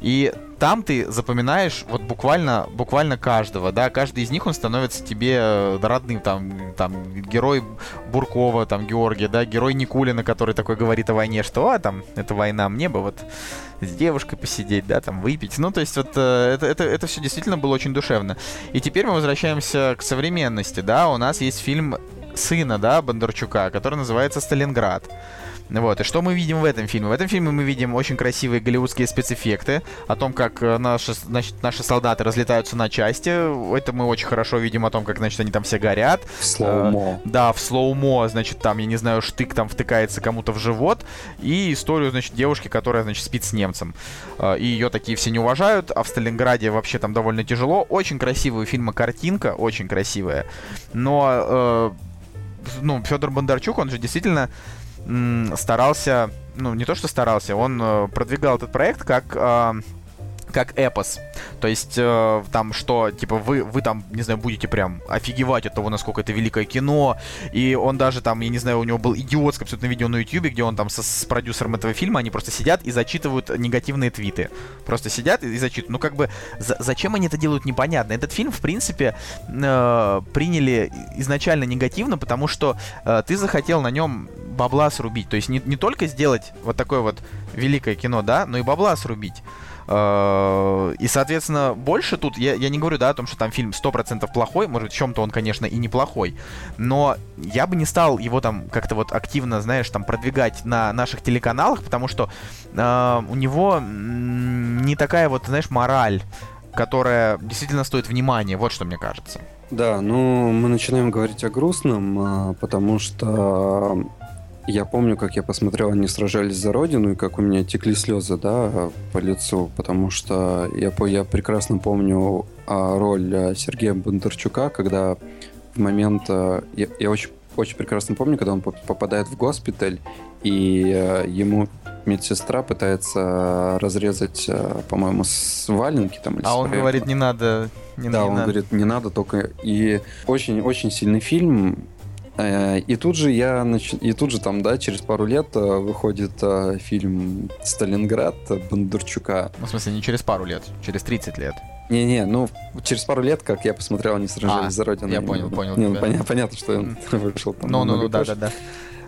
и там ты запоминаешь вот буквально, буквально каждого, да, каждый из них он становится тебе э, родным, там, там, герой Буркова, там, Георгия, да, герой Никулина, который такой говорит о войне, что, а, там, это война, мне бы вот с девушкой посидеть, да, там, выпить, ну, то есть вот э, это, это, это все действительно было очень душевно. И теперь мы возвращаемся к современности, да, у нас есть фильм сына, да, Бондарчука, который называется «Сталинград». Вот, и что мы видим в этом фильме? В этом фильме мы видим очень красивые голливудские спецэффекты о том, как э, наши, значит, наши солдаты разлетаются на части. Это мы очень хорошо видим о том, как, значит, они там все горят. В slow-mo. Э, да, в slow-mo, значит, там, я не знаю, штык там втыкается кому-то в живот. И историю, значит, девушки, которая, значит, спит с немцем. Э, и ее такие все не уважают, а в Сталинграде вообще там довольно тяжело. Очень красивая фильма картинка, очень красивая. Но, э, ну, Федор Бондарчук, он же действительно старался, ну, не то что старался, он э, продвигал этот проект как а, как эпос. То есть э, там что, типа, вы, вы там, не знаю, будете прям офигевать от того, насколько это великое кино. И он даже там, я не знаю, у него был идиотское абсолютно видео на YouTube, где он там со, с продюсером этого фильма, они просто сидят и зачитывают негативные твиты. Просто сидят и, и зачитывают. Ну, как бы, за, зачем они это делают, непонятно. Этот фильм, в принципе, э, приняли изначально негативно, потому что э, ты захотел на нем бабла срубить. То есть не, не только сделать вот такое вот великое кино, да, но и бабла срубить. Э, и, соответственно, больше тут, я, я не говорю, да, о том, что там фильм 100% плохой, может быть, в чем-то он, конечно, и неплохой, но я бы не стал его там как-то вот активно, знаешь, там продвигать на наших телеканалах, потому что э, у него не такая вот, знаешь, мораль, которая действительно стоит внимания, вот что мне кажется. Да, ну мы начинаем говорить о грустном, а, потому что я помню, как я посмотрел «Они сражались за Родину», и как у меня текли слезы, да, по лицу, потому что я, я прекрасно помню а, роль а, Сергея Бондарчука, когда в момент... А, я, я очень, очень прекрасно помню, когда он попадает в госпиталь, и ему медсестра пытается разрезать, по-моему, с валенки там. а он говорит, не надо, не Да, не он надо. говорит, не надо, только... И очень-очень сильный фильм, Э, и тут же я нач... и тут же там, да, через пару лет э, выходит э, фильм «Сталинград» Бондарчука. Ну, в смысле, не через пару лет, через 30 лет. Не-не, ну, через пару лет, как я посмотрел, они сражались а, за Родину. Я понял, понял. Не, ну, понятно, понятно, что он вышел там. Ну, ну, ну, да-да-да.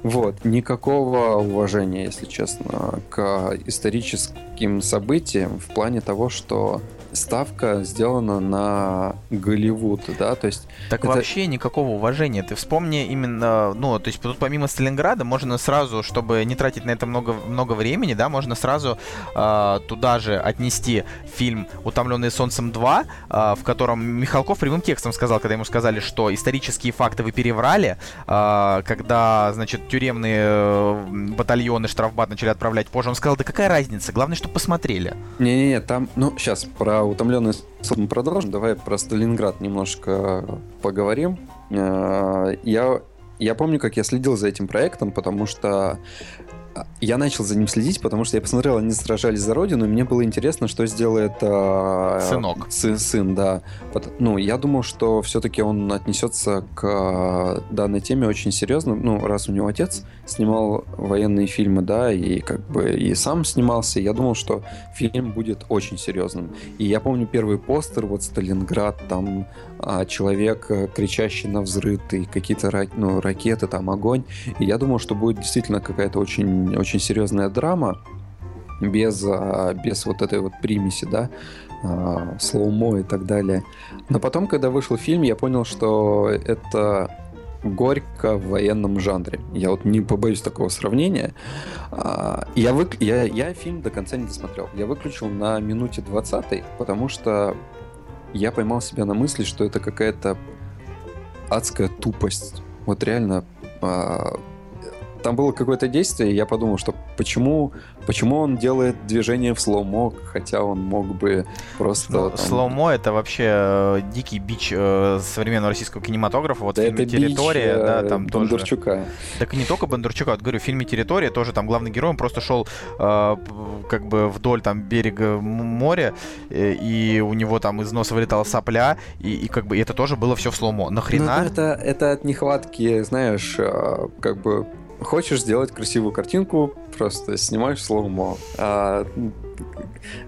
Вот, никакого уважения, если честно, к историческим событиям в плане того, что ставка сделана на Голливуд, да, то есть... Так это... вообще никакого уважения. Ты вспомни именно, ну, то есть тут помимо Сталинграда можно сразу, чтобы не тратить на это много, много времени, да, можно сразу э, туда же отнести фильм «Утомленные солнцем 2», э, в котором Михалков прямым текстом сказал, когда ему сказали, что исторические факты вы переврали, э, когда, значит, тюремные э, батальоны штрафбат начали отправлять позже, он сказал, да какая разница, главное, чтобы посмотрели. Не-не-не, там, ну, сейчас, про утомленный мы продолжим. Давай про Сталинград немножко поговорим. Э, я, я помню, как я следил за этим проектом, потому что я начал за ним следить, потому что я посмотрел, они сражались за родину, и мне было интересно, что сделает э, сынок. Сын, сын, да. Ну, я думал, что все-таки он отнесется к э, данной теме очень серьезно. Ну, раз у него отец снимал военные фильмы, да, и как бы и сам снимался, я думал, что фильм будет очень серьезным. И я помню первый постер, вот Сталинград, там а, человек, э, кричащий на взрыв, и какие-то ну, ракеты, там огонь. И я думал, что будет действительно какая-то очень, очень серьезная драма без, а, без вот этой вот примеси, да, а, слоумо и так далее. Но потом, когда вышел фильм, я понял, что это горько в военном жанре. Я вот не побоюсь такого сравнения. Я, вы... я, я фильм до конца не досмотрел. Я выключил на минуте 20, потому что я поймал себя на мысли, что это какая-то адская тупость. Вот реально а, там было какое-то действие, и я подумал, что почему, почему он делает движение в slow-mo, хотя он мог бы просто... Ну, там... Slow-mo — это вообще э, дикий бич э, современного российского кинематографа. Вот да в фильме «Территория», бич, да, там Бондарчука. тоже... Так и не только Бондарчука, вот говорю, в фильме «Территория» тоже там главный герой, он просто шел э, как бы вдоль там берега моря, э, и у него там из носа вылетала сопля, и, и как бы это тоже было все в slow-mo. Нахрена? Ну, это, это от нехватки, знаешь, э, как бы хочешь сделать красивую картинку, просто снимаешь slow-mo. А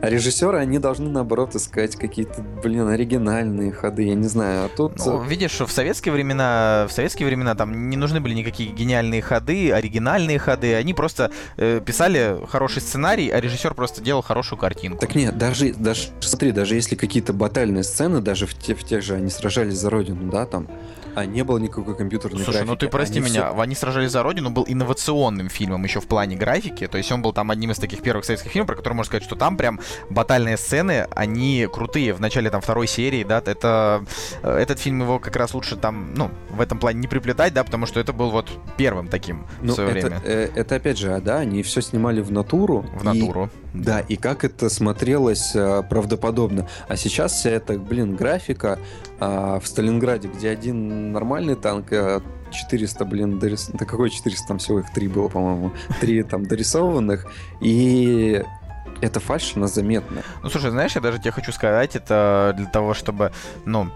а режиссеры, они должны, наоборот, искать какие-то, блин, оригинальные ходы, я не знаю. А тут... Ну, видишь, в советские времена, в советские времена там не нужны были никакие гениальные ходы, оригинальные ходы. Они просто э, писали хороший сценарий, а режиссер просто делал хорошую картинку. Так нет, даже, даже смотри, даже если какие-то батальные сцены, даже в, те, в тех же, они сражались за родину, да, там, а не было никакой компьютерной Слушай, графики. ну ты прости Они меня, все- «Они сражались за Родину» был инновационным фильмом еще в плане графики, то есть он был там одним из таких первых советских фильмов, про который можно сказать, что там прям батальные сцены, они крутые в начале там второй серии, да, это э, этот фильм его как раз лучше там, ну, в этом плане не приплетать, да, потому что это был вот первым таким в Ну, свое это, время. э, это опять же, а, да, они все снимали в натуру. В и- натуру. да, и как это смотрелось э, правдоподобно. А сейчас вся эта, блин, графика а, в Сталинграде, где один нормальный танк, а 400, блин, дорис... да какой 400, там всего их три было, по-моему, три там дорисованных, и это фальшь, она заметна. Ну, слушай, знаешь, я даже тебе хочу сказать, это для того, чтобы, ну,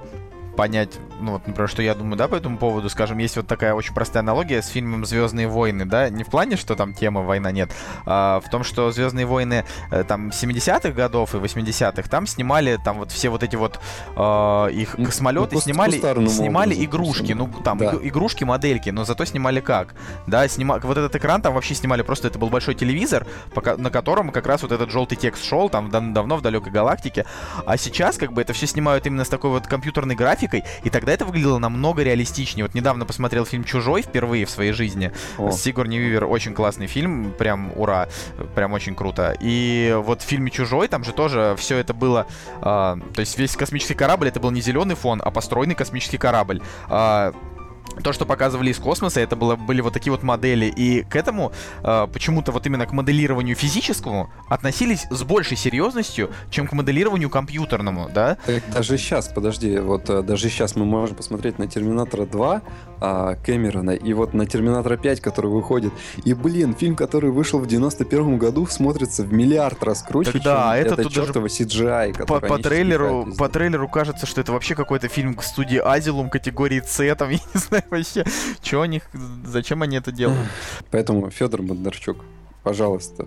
понять, ну вот, например, что я думаю, да, по этому поводу, скажем, есть вот такая очень простая аналогия с фильмом «Звездные войны», да, не в плане, что там тема «Война» нет, а в том, что «Звездные войны» э, там 70-х годов и 80-х там снимали там вот все вот эти вот э, их Ну, космолеты, ну, снимали, снимали образом, игрушки, ну, там, Да. иг- игрушки, модельки, но зато снимали как, да, снима... вот этот экран там вообще снимали просто, это был большой телевизор, пока... на котором как раз вот этот желтый текст шел, там дав- давно в далекой галактике, а сейчас как бы это все снимают именно с такой вот компьютерной графикой, и тогда это выглядело намного реалистичнее. Вот недавно посмотрел фильм «Чужой» впервые в своей жизни. О. Сигурни Вивер очень классный фильм, прям ура, прям очень круто. И вот в фильме «Чужой» там же тоже все это было, а, то есть весь космический корабль это был не зеленый фон, а построенный космический корабль. А, то, что показывали из космоса, это было, были вот такие вот модели. И к этому, э, почему-то вот именно к моделированию физическому относились с большей серьезностью, чем к моделированию компьютерному, да? Так даже сейчас, подожди, вот э, даже сейчас мы можем посмотреть на Терминатора 2 а, Кэмерона и вот на Терминатора 5, который выходит. И, блин, фильм, который вышел в 91 году, смотрится в миллиард раз круче, Так да, чем это это тут даже CGI, По, по трейлеру, по трейлеру кажется, что это вообще какой-то фильм в студии Азилум категории С, там, я не знаю вообще, что они, зачем они это делают. Поэтому Федор Бондарчук, пожалуйста.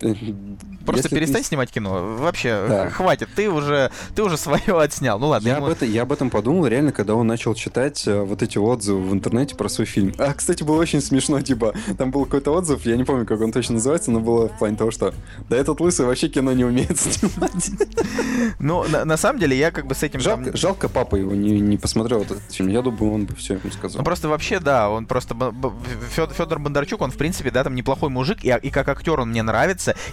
Просто Если ты перестань снимать кино. Вообще, Да. хватит. Ты уже, ты уже свое отснял. Ну ладно, Я ему- об, это, я об этом подумал реально, когда он начал читать э, вот эти отзывы в интернете про свой фильм. А, кстати, было очень смешно, типа, там был какой-то отзыв, я не помню, как он точно называется, но было в плане того, что да этот лысый вообще кино не умеет снимать. Ну, на, на самом деле, я как бы с этим там- Жалко, жалко папа его не, не посмотрел этот фильм. Я думаю, он бы все ему сказал. Ну просто вообще, да, он просто Федор Бондарчук, он в принципе, да, там неплохой мужик, и, и как актер он мне нравится,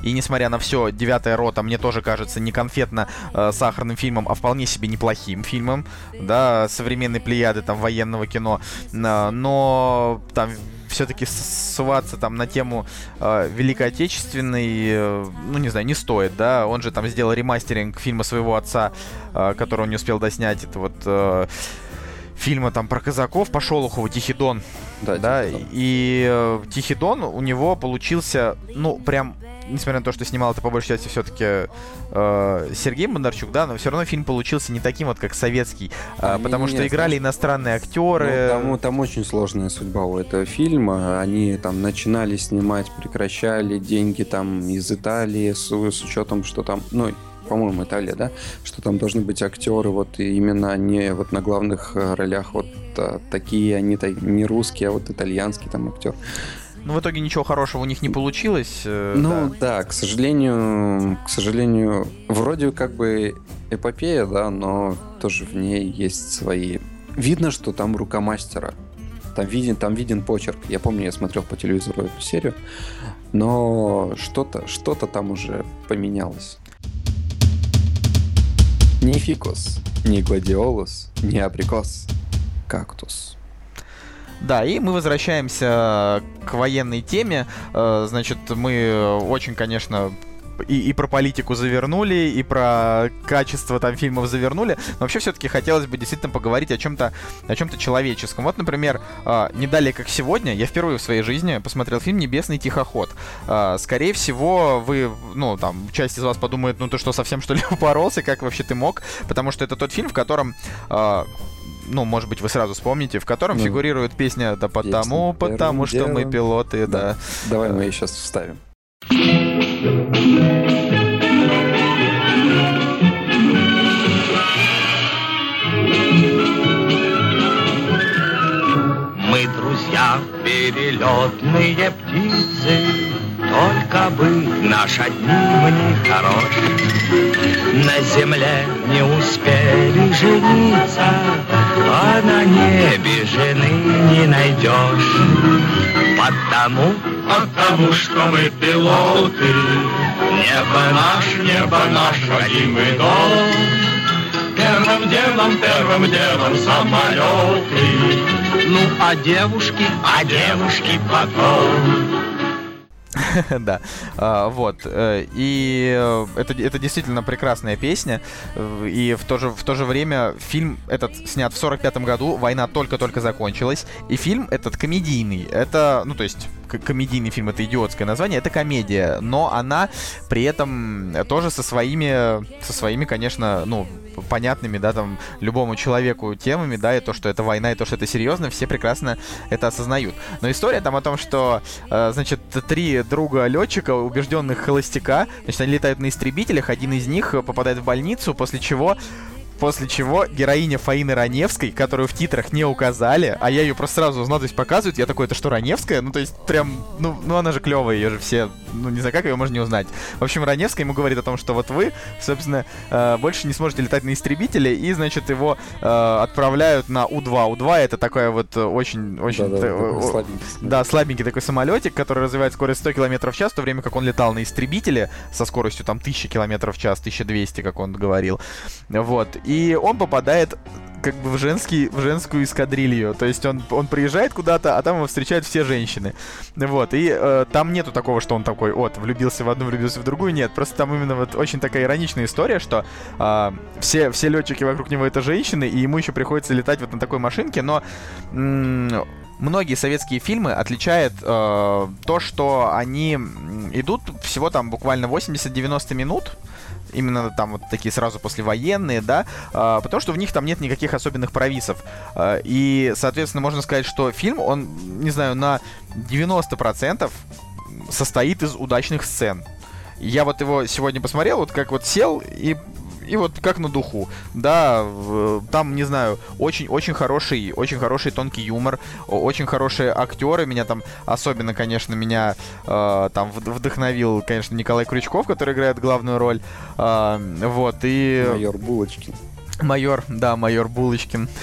и несмотря на все, девятая рота мне тоже кажется не конфетно э, фильмом, а вполне себе неплохим фильмом, да, современной плеяды там военного кино, но там все-таки ссылаться там на тему э, Великой Отечественной, э, ну не знаю, не стоит, да, он же там сделал ремастеринг фильма своего отца, э, который он не успел доснять, это вот э, фильма там про казаков по Шолохову «Тихий Дон», Да, да, типа того. и э, «Тихий Дон» у него получился, ну, прям, несмотря на то, что снимал это по большей части все-таки Сергей Бондарчук, да, но все равно фильм получился не таким вот, как советский, а, А, потому не-не-не, что играли иностранные актеры. Ну, там, там очень сложная судьба у этого фильма. Они там начинали снимать, прекращали деньги там из Италии с, с учетом, что там, ну, по-моему, Италия, да, что там должны быть актеры, вот именно не вот на главных э, ролях вот а, такие, они та- не русские, а вот итальянский там актер. Ну, в итоге ничего хорошего у них не получилось. э, Ну да. да. к сожалению, к сожалению, вроде как бы эпопея, да, но тоже в ней есть свои. Видно, что там рука мастера. Там виден, там виден почерк. Я помню, я смотрел по телевизору эту серию, но что-то, что-то там уже поменялось. Ни фикус, ни гладиолус, ни априкос, кактус. Да, и мы возвращаемся к военной теме. Э, Значит, мы очень, конечно, и, и про политику завернули, и про качество там фильмов завернули. Но вообще все-таки хотелось бы действительно поговорить о чем-то о чем-то человеческом. Вот, например, э, не далее как сегодня, я впервые в своей жизни посмотрел фильм Небесный тихоход. Э, Скорее всего, вы, ну, там, часть из вас подумает, ну ты что, совсем что ли упоролся, как вообще ты мог? Потому что это тот фильм, в котором э, ну, может быть, вы сразу вспомните, в котором Ну, фигурирует песня «Да потому, первым потому что мы делом». пилоты», да. Давай мы ее сейчас вставим. Мы друзья, перелетные птицы, Только бы наш одним не хорош. На земле не успели жениться, А на небе жены не найдешь. Потому, потому что мы пилоты, Небо наш, небо наш, родимый дом. Первым делом, первым делом самолеты. Ну, а девушки, а девушки потом. да. А, вот. э, И э, это, это действительно прекрасная песня. Э, И в то, же, в то же время фильм этот снят в 45 году, война только-только закончилась. И фильм этот комедийный. Это, ну, то есть, комедийный фильм, это идиотское название, это комедия. Но она при этом тоже со своими, со своими, конечно, ну, понятными, да, там, любому человеку темами, да, и то, что это война, и то, что это серьезно, все прекрасно это осознают. Но история там о том, что, э, значит, три друга летчика, убежденных холостяка, значит, они летают на истребителях, один из них э, попадает в больницу, после чего После чего героиня Фаины Раневской, которую в титрах не указали, а я ее просто сразу узнал, то есть показывают, я такой, это что, Раневская? Ну, то есть, прям, ну, ну она же клевая, ее же все, ну, не знаю, как ее можно не узнать. В общем, Раневская ему говорит о том, что вот вы, собственно, э, больше не сможете летать на истребителе, и, значит, его э, отправляют на У-2. У-2 это такая вот очень, очень... Э, такой о- слабенький. да, слабенький такой самолетик, который развивает скорость 100 км в час, в то время как он летал на истребителе со скоростью там 1000 км в час, 1200, как он говорил. Вот. И он попадает как бы в, женский, в женскую эскадрилью. То есть он, он приезжает куда-то, а там его встречают все женщины. Вот. И э, там нету такого, что он такой, вот, влюбился в одну, влюбился в другую. Нет. Просто там именно вот очень такая ироничная история, что а, все, все летчики вокруг него это женщины, и ему еще приходится летать вот на такой машинке, но многие советские фильмы отличает э, то, что они идут всего там буквально 80-90 минут, именно там вот такие сразу послевоенные, да, а, потому что в них там нет никаких особенных провисов. А, и, соответственно, можно сказать, что фильм, он, не знаю, на 90% состоит из удачных сцен. Я вот его сегодня посмотрел, вот как вот сел и и вот как на духу, да, там, не знаю, очень-очень хороший, очень хороший тонкий юмор, очень хорошие актеры, меня там, особенно, конечно, меня э, там вд- вдохновил, конечно, Николай Крючков, который играет главную роль, А, вот, и... Майор Булочкин. Майор, да, майор Булочкин.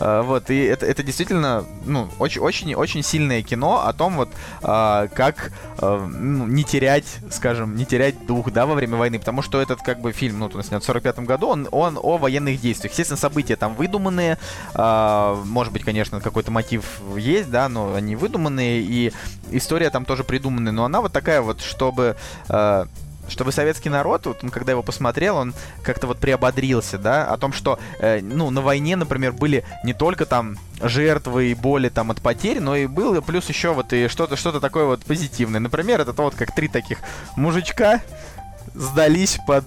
А, Вот, и это, это действительно, ну, очень-очень-очень сильное кино о том, вот, а, как а, ну, не терять, скажем, не терять дух, да, во время войны, потому что этот, как бы, фильм, ну, он снят в 45 году, он, он о военных действиях. Естественно, события там выдуманные, а, может быть, конечно, какой-то мотив есть, да, но они выдуманные, и история там тоже придуманная, но она вот такая вот, чтобы... а, чтобы советский народ, вот он, когда его посмотрел, он как-то вот приободрился, да, о том, что, э, ну, на войне, например, были не только там жертвы и боли там от потерь, но и было плюс еще вот и что-то что такое вот позитивное. Например, это то вот как три таких мужичка сдались под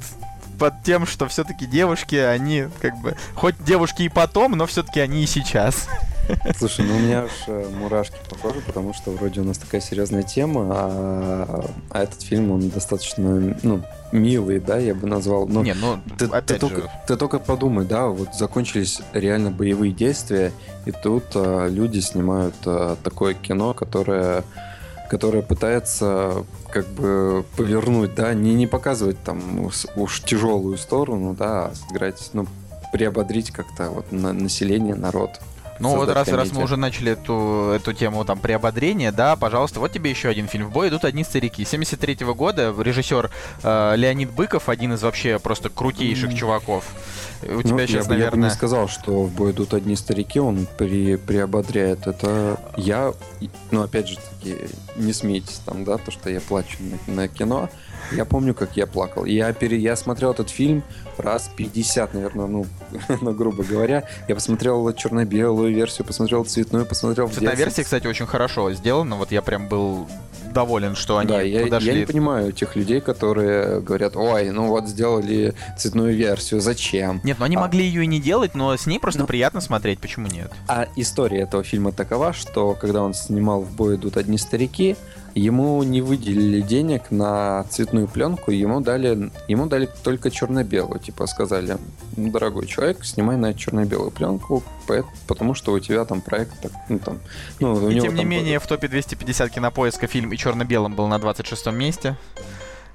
под тем, что все-таки девушки, они как бы, хоть девушки и потом, но все-таки они и сейчас. Слушай, ну у меня уж э, мурашки по коже, потому что вроде у нас такая серьезная тема, а, а этот фильм, он достаточно, ну, милый, да, я бы назвал. Но Не, ну, ты, ты опять только, же, ты только подумай, да, вот закончились реально боевые действия, и тут а, люди снимают а, такое кино, которое которое пытается как бы повернуть, да, не, не показывать там уж, уж тяжелую сторону, да, а сыграть, ну, приободрить как-то вот на, население, народ. Ну вот раз, раз мы комедию. уже начали эту, эту тему там приободрения, да, пожалуйста, вот тебе еще один фильм. В бой идут одни старики. 73 года режиссер э, Леонид Быков, один из вообще просто крутейших М. чуваков. У Ну, тебя я, сейчас, бы, я бы наверное... не сказал, что в бой идут одни старики, он при, приободряет. Это я, ну опять же таки, не смейтесь там, да, то, что я плачу на, на кино. Я помню, как я плакал. Я, пере, я смотрел этот фильм раз 50, наверное, ну, ну, грубо говоря. Я посмотрел черно-белую версию, посмотрел цветную, посмотрел Цветная версия, кстати, очень хорошо сделана. Вот я прям был доволен, что они да, я, подошли. я не понимаю тех людей, которые говорят, ой, ну вот сделали цветную версию, зачем? Нет, ну они А. могли ее и не делать, но с ней просто Ну. приятно смотреть, почему нет? А история этого фильма такова, что когда он снимал «В бой идут одни старики», ему не выделили денег на цветную пленку, ему дали, ему дали только черно-белую. Типа сказали, ну, дорогой человек, снимай на черно-белую пленку, потому что у тебя там проект, так, ну, там, ну, и него тем не менее, в топе 250 кинопоиска фильм и черно-белым был на 26 месте.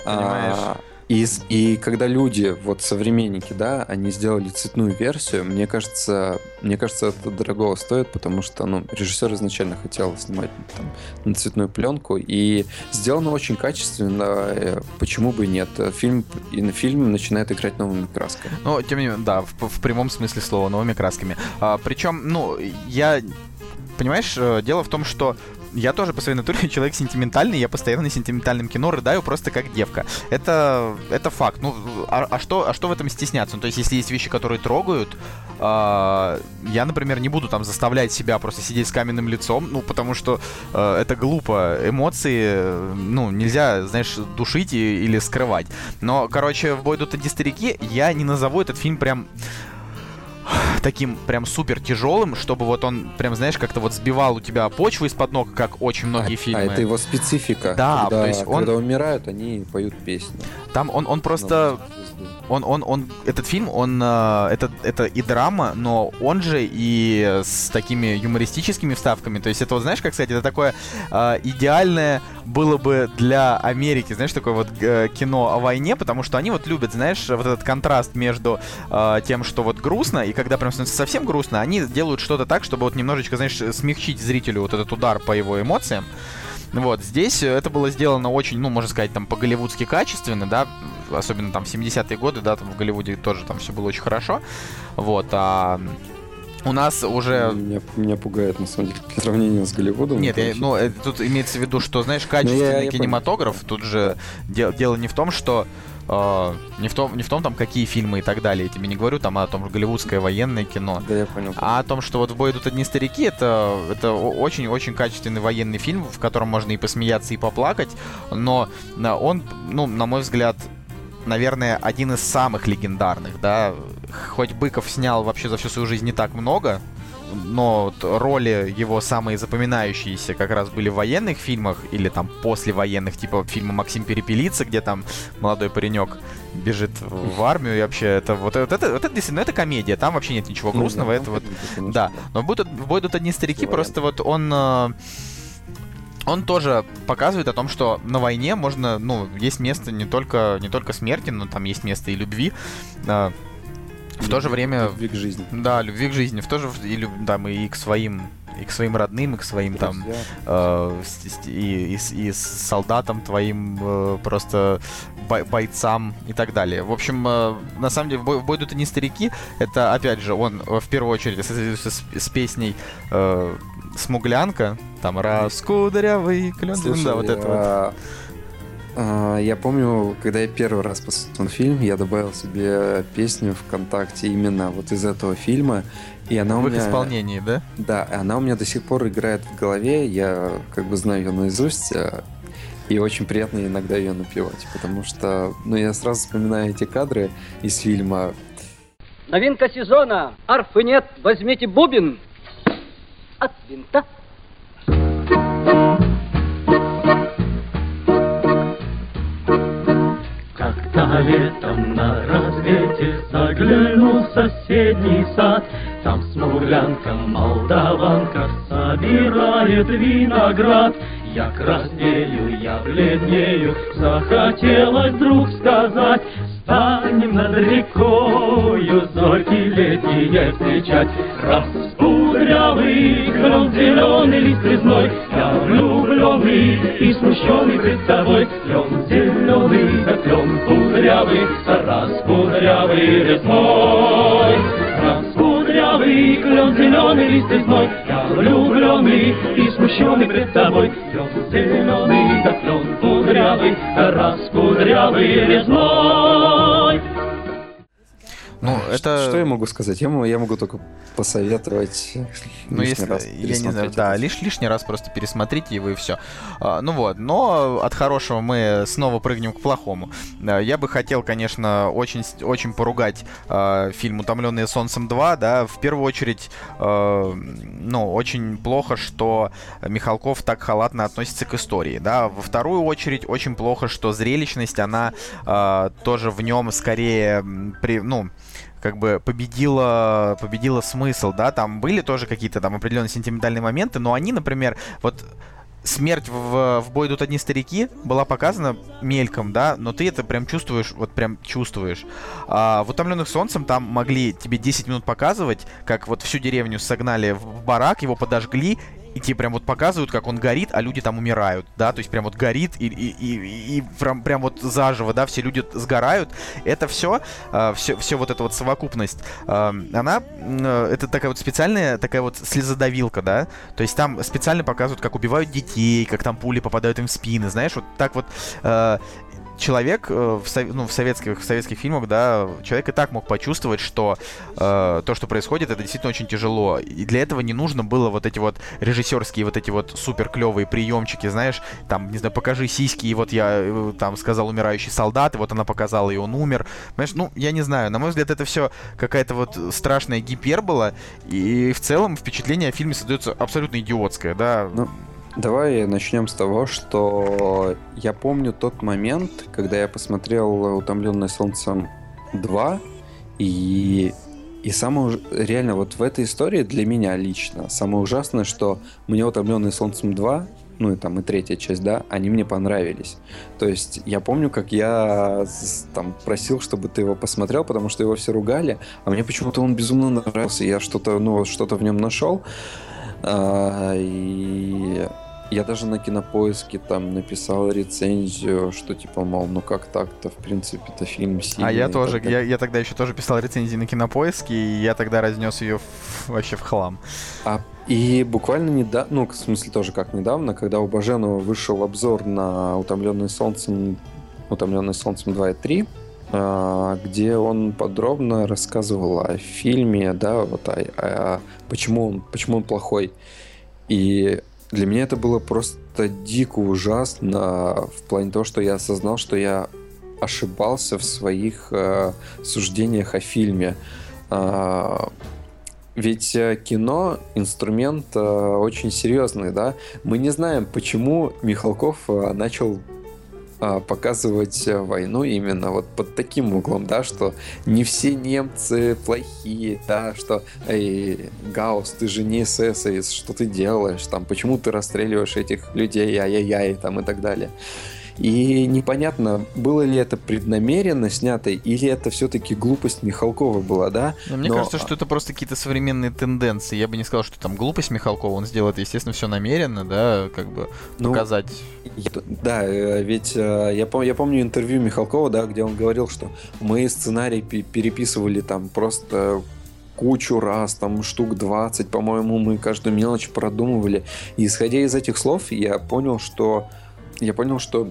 понимаешь? А, и, и когда люди, вот современники, да, они сделали цветную версию, мне кажется, мне кажется, это дорого стоит, потому что, ну, режиссер изначально хотел снимать там, на цветную пленку, и сделано очень качественно, э, почему бы и нет. Фильм, и на фильм начинает играть новыми красками. Ну, тем не менее, да, в, в прямом смысле слова, новыми красками. А, причем, ну, я... Понимаешь, э, дело в том, что я тоже по своей натуре человек сентиментальный, я постоянно на сентиментальном кино рыдаю просто как девка. Это, это факт. Ну, а, а что, а что в этом стесняться? Ну, то есть, если есть вещи, которые трогают, а, я, например, не буду там заставлять себя просто сидеть с каменным лицом, ну, потому что э, это глупо. Эмоции, э, ну, нельзя, знаешь, душить и- или скрывать. Но, короче, в бой идут старики, я не назову этот фильм прям таким прям супер тяжелым, чтобы вот он прям, знаешь, как-то вот сбивал у тебя почву из-под ног, как очень многие а, фильмы. а это его специфика. Да, когда, то есть он- когда умирают, они поют песню. Там он, он просто... Он, он, он, этот фильм, он, э, это, это и драма, но он же и с такими юмористическими вставками. То есть это, вот, знаешь, как сказать, это такое э, идеальное было бы для Америки, знаешь, такое вот э, кино о войне, потому что они вот любят, знаешь, вот этот контраст между тем, что вот грустно, и когда прям становится совсем грустно, они делают что-то так, чтобы вот немножечко, знаешь, смягчить зрителю вот этот удар по его эмоциям. Вот, здесь э, это было сделано очень, ну, можно сказать, там, по-голливудски качественно, да, особенно там в 70-е годы, да, там в Голливуде тоже там все было очень хорошо, вот, а у нас уже... Меня, меня пугает, на самом деле, по сравнению с Голливудом. Нет, я- ну, это тут имеется в виду, что, знаешь, качественный я понял. кинематограф, тут же де- дело не в том, что э, не в том, не в том, там, какие фильмы и так далее. Я тебе не говорю там о том голливудское военное кино. Да, я понял. А о том, что вот в бой идут одни старики, это, это очень-очень качественный военный фильм, в котором можно и посмеяться, и поплакать, но на- он, ну, на мой взгляд, наверное, один из самых легендарных, да. Хоть Быков снял вообще за всю свою жизнь не так много, но роли его самые запоминающиеся как раз были в военных фильмах или там послевоенных, типа фильма Максим Перепелица, где там молодой паренек бежит в армию, и вообще это вот это, вот это, вот это действительно это комедия, там вообще нет ничего Ну, грустного, да, это вот конечно, да, но будут, идут одни старики, Все просто вот он... э, Он тоже показывает о том, что на войне можно, ну, есть место не только, не только смерти, но там есть место и любви. Э, В то же время, Любви к жизни. да, любви к жизни, в то же и, люб- да, мы и к своим, и к своим родным, и к своим там Друзья. э, с- с- и, и и солдатам твоим, э, просто бой- бойцам и так далее. В общем, э, на самом деле, в бой, в бой идут одни старики. Это, опять же, он э, в первую очередь ассоциируется с, с песней э, «Смуглянка», там «Раскудрявый клен». Слушай, да, вот это вот. Я, а, я помню, когда я первый раз посмотрел фильм, я добавил себе песню ВКонтакте именно вот из этого фильма. И она у В их меня... исполнении, да? Да, и она у меня до сих пор играет в голове. Я как бы знаю ее наизусть. а, И очень приятно иногда ее напевать, потому что, ну, я сразу вспоминаю эти кадры из фильма. Новинка сезона. Арфы нет, возьмите бубен. От винта. Как-то летом на рассвете заглянул в соседний сад. Там смуглянка, молдаванка собирает виноград. Я краснею, я бледнею, захотелось вдруг сказать, Станем над рекою зорьки летние встречать. Распудрявый клен зеленый лист резной, Я влюбленный и смущенный пред тобой. Клен зеленый, да клен кудрявый, распудрявый резной. Распудрявый клен зеленый лист резной, Я влюбленный и смущенный пред тобой. Клен зеленый, да клен кудрявый, раскудрявый резной. Ну, А, это... Что я могу сказать? Я могу, я могу только посоветовать Ну, лишний если, раз я не знаю, да, лишь, лишний раз просто пересмотрите его и все. ну вот, но от хорошего мы снова прыгнем к плохому. А, я бы хотел, конечно, очень, очень поругать а, фильм «Утомленные солнцем 2», да, в первую очередь, а, ну, очень плохо, что Михалков так халатно относится к истории, да, во вторую очередь, очень плохо, что зрелищность, она а, тоже в нем скорее, при, ну, как бы победила, победила смысл, да, там были тоже какие-то там определенные сентиментальные моменты, но они, например, вот смерть в, в бой идут одни старики была показана мельком, да, но ты это прям чувствуешь, вот прям чувствуешь. А в «Утомленных солнцем» там могли тебе 10 минут показывать, как вот всю деревню согнали в барак, его подожгли, и тебе прям вот показывают, как он горит, а люди там умирают, да, то есть прям вот горит и, и, и, и прям, прям вот заживо, да, все люди сгорают. Это все, все, все вот эта вот совокупность, э, она, э, это такая вот специальная, такая вот слезодавилка, да, то есть там специально показывают, как убивают детей, как там пули попадают им в спины, знаешь, вот так вот э, человек э, в, сов- ну, в советских в советских фильмах, да, человек и так мог почувствовать, что э, то, что происходит, это действительно очень тяжело. И для этого не нужно было вот эти вот режиссерские вот эти вот супер клевые приемчики, знаешь, там, не знаю, покажи сиськи, и вот я э, там сказал умирающий солдат, и вот она показала, и он умер. Понимаешь, ну, я не знаю, на мой взгляд, это все какая-то вот страшная гипербола, и в целом впечатление о фильме создается абсолютно идиотское, да. Ну, Давай начнем с того, что я помню тот момент, когда я посмотрел «Утомленный солнцем 2», и, и самое реально вот в этой истории для меня лично самое ужасное, что мне «Утомленный солнцем 2», ну и там и третья часть, да, они мне понравились. То есть я помню, как я там просил, чтобы ты его посмотрел, потому что его все ругали, а мне почему-то он безумно нравился, я что-то, ну, что-то в нем нашел. А, и я даже на кинопоиске там написал рецензию, что типа, мол, ну как так-то, в принципе, это фильм сильный. А я тоже, я, я тогда еще тоже писал рецензии на кинопоиске, и я тогда разнес ее в- вообще в хлам. А, и буквально недавно, ну, в смысле тоже как недавно, когда у Баженова вышел обзор на «Утомленный солнцем», «Утомленный солнцем 2 и 3», а, где он подробно рассказывал о фильме, да, вот о, о- почему, он, почему он плохой. И для меня это было просто дико ужасно в плане того, что я осознал, что я ошибался в своих э, суждениях о фильме. А, ведь э, кино инструмент э, очень серьезный, да. Мы не знаем, почему Михалков э, начал показывать э, войну именно вот под таким углом, да, что не все немцы плохие, да, что эй, Гаус, ты же не эсэсовец, что ты делаешь, там, почему ты расстреливаешь этих людей, ай-яй-яй, там, и так далее. И непонятно, было ли это преднамеренно снято, или это все-таки глупость Михалкова была, да? Но мне Но- кажется, что это просто какие-то современные тенденции. Я бы не сказал, что там глупость Михалкова, он сделал это, естественно, все намеренно, да, как бы Ну, показать. Я- Да, э, ведь э, я, пом- я помню интервью Михалкова, да, где он говорил, что мы сценарий пе- переписывали там просто кучу раз, там штук 20, по-моему, мы каждую мелочь продумывали. И исходя из этих слов, я понял, что я понял, что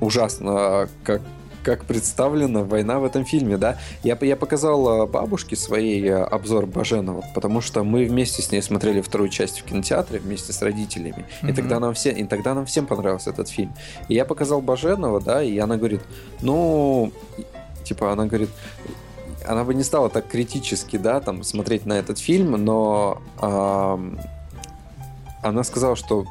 ужасно, как как представлена война в этом фильме, да. Я, я показал э, бабушке своей э, обзор Баженова, потому что мы вместе с ней смотрели вторую часть в кинотеатре вместе с родителями. И Мгм. тогда нам все, и тогда нам всем понравился этот фильм. И я показал Баженова, да, и она говорит, ну, типа, она говорит, она бы не стала так критически, да, там, смотреть на этот фильм, но ам, она сказала, что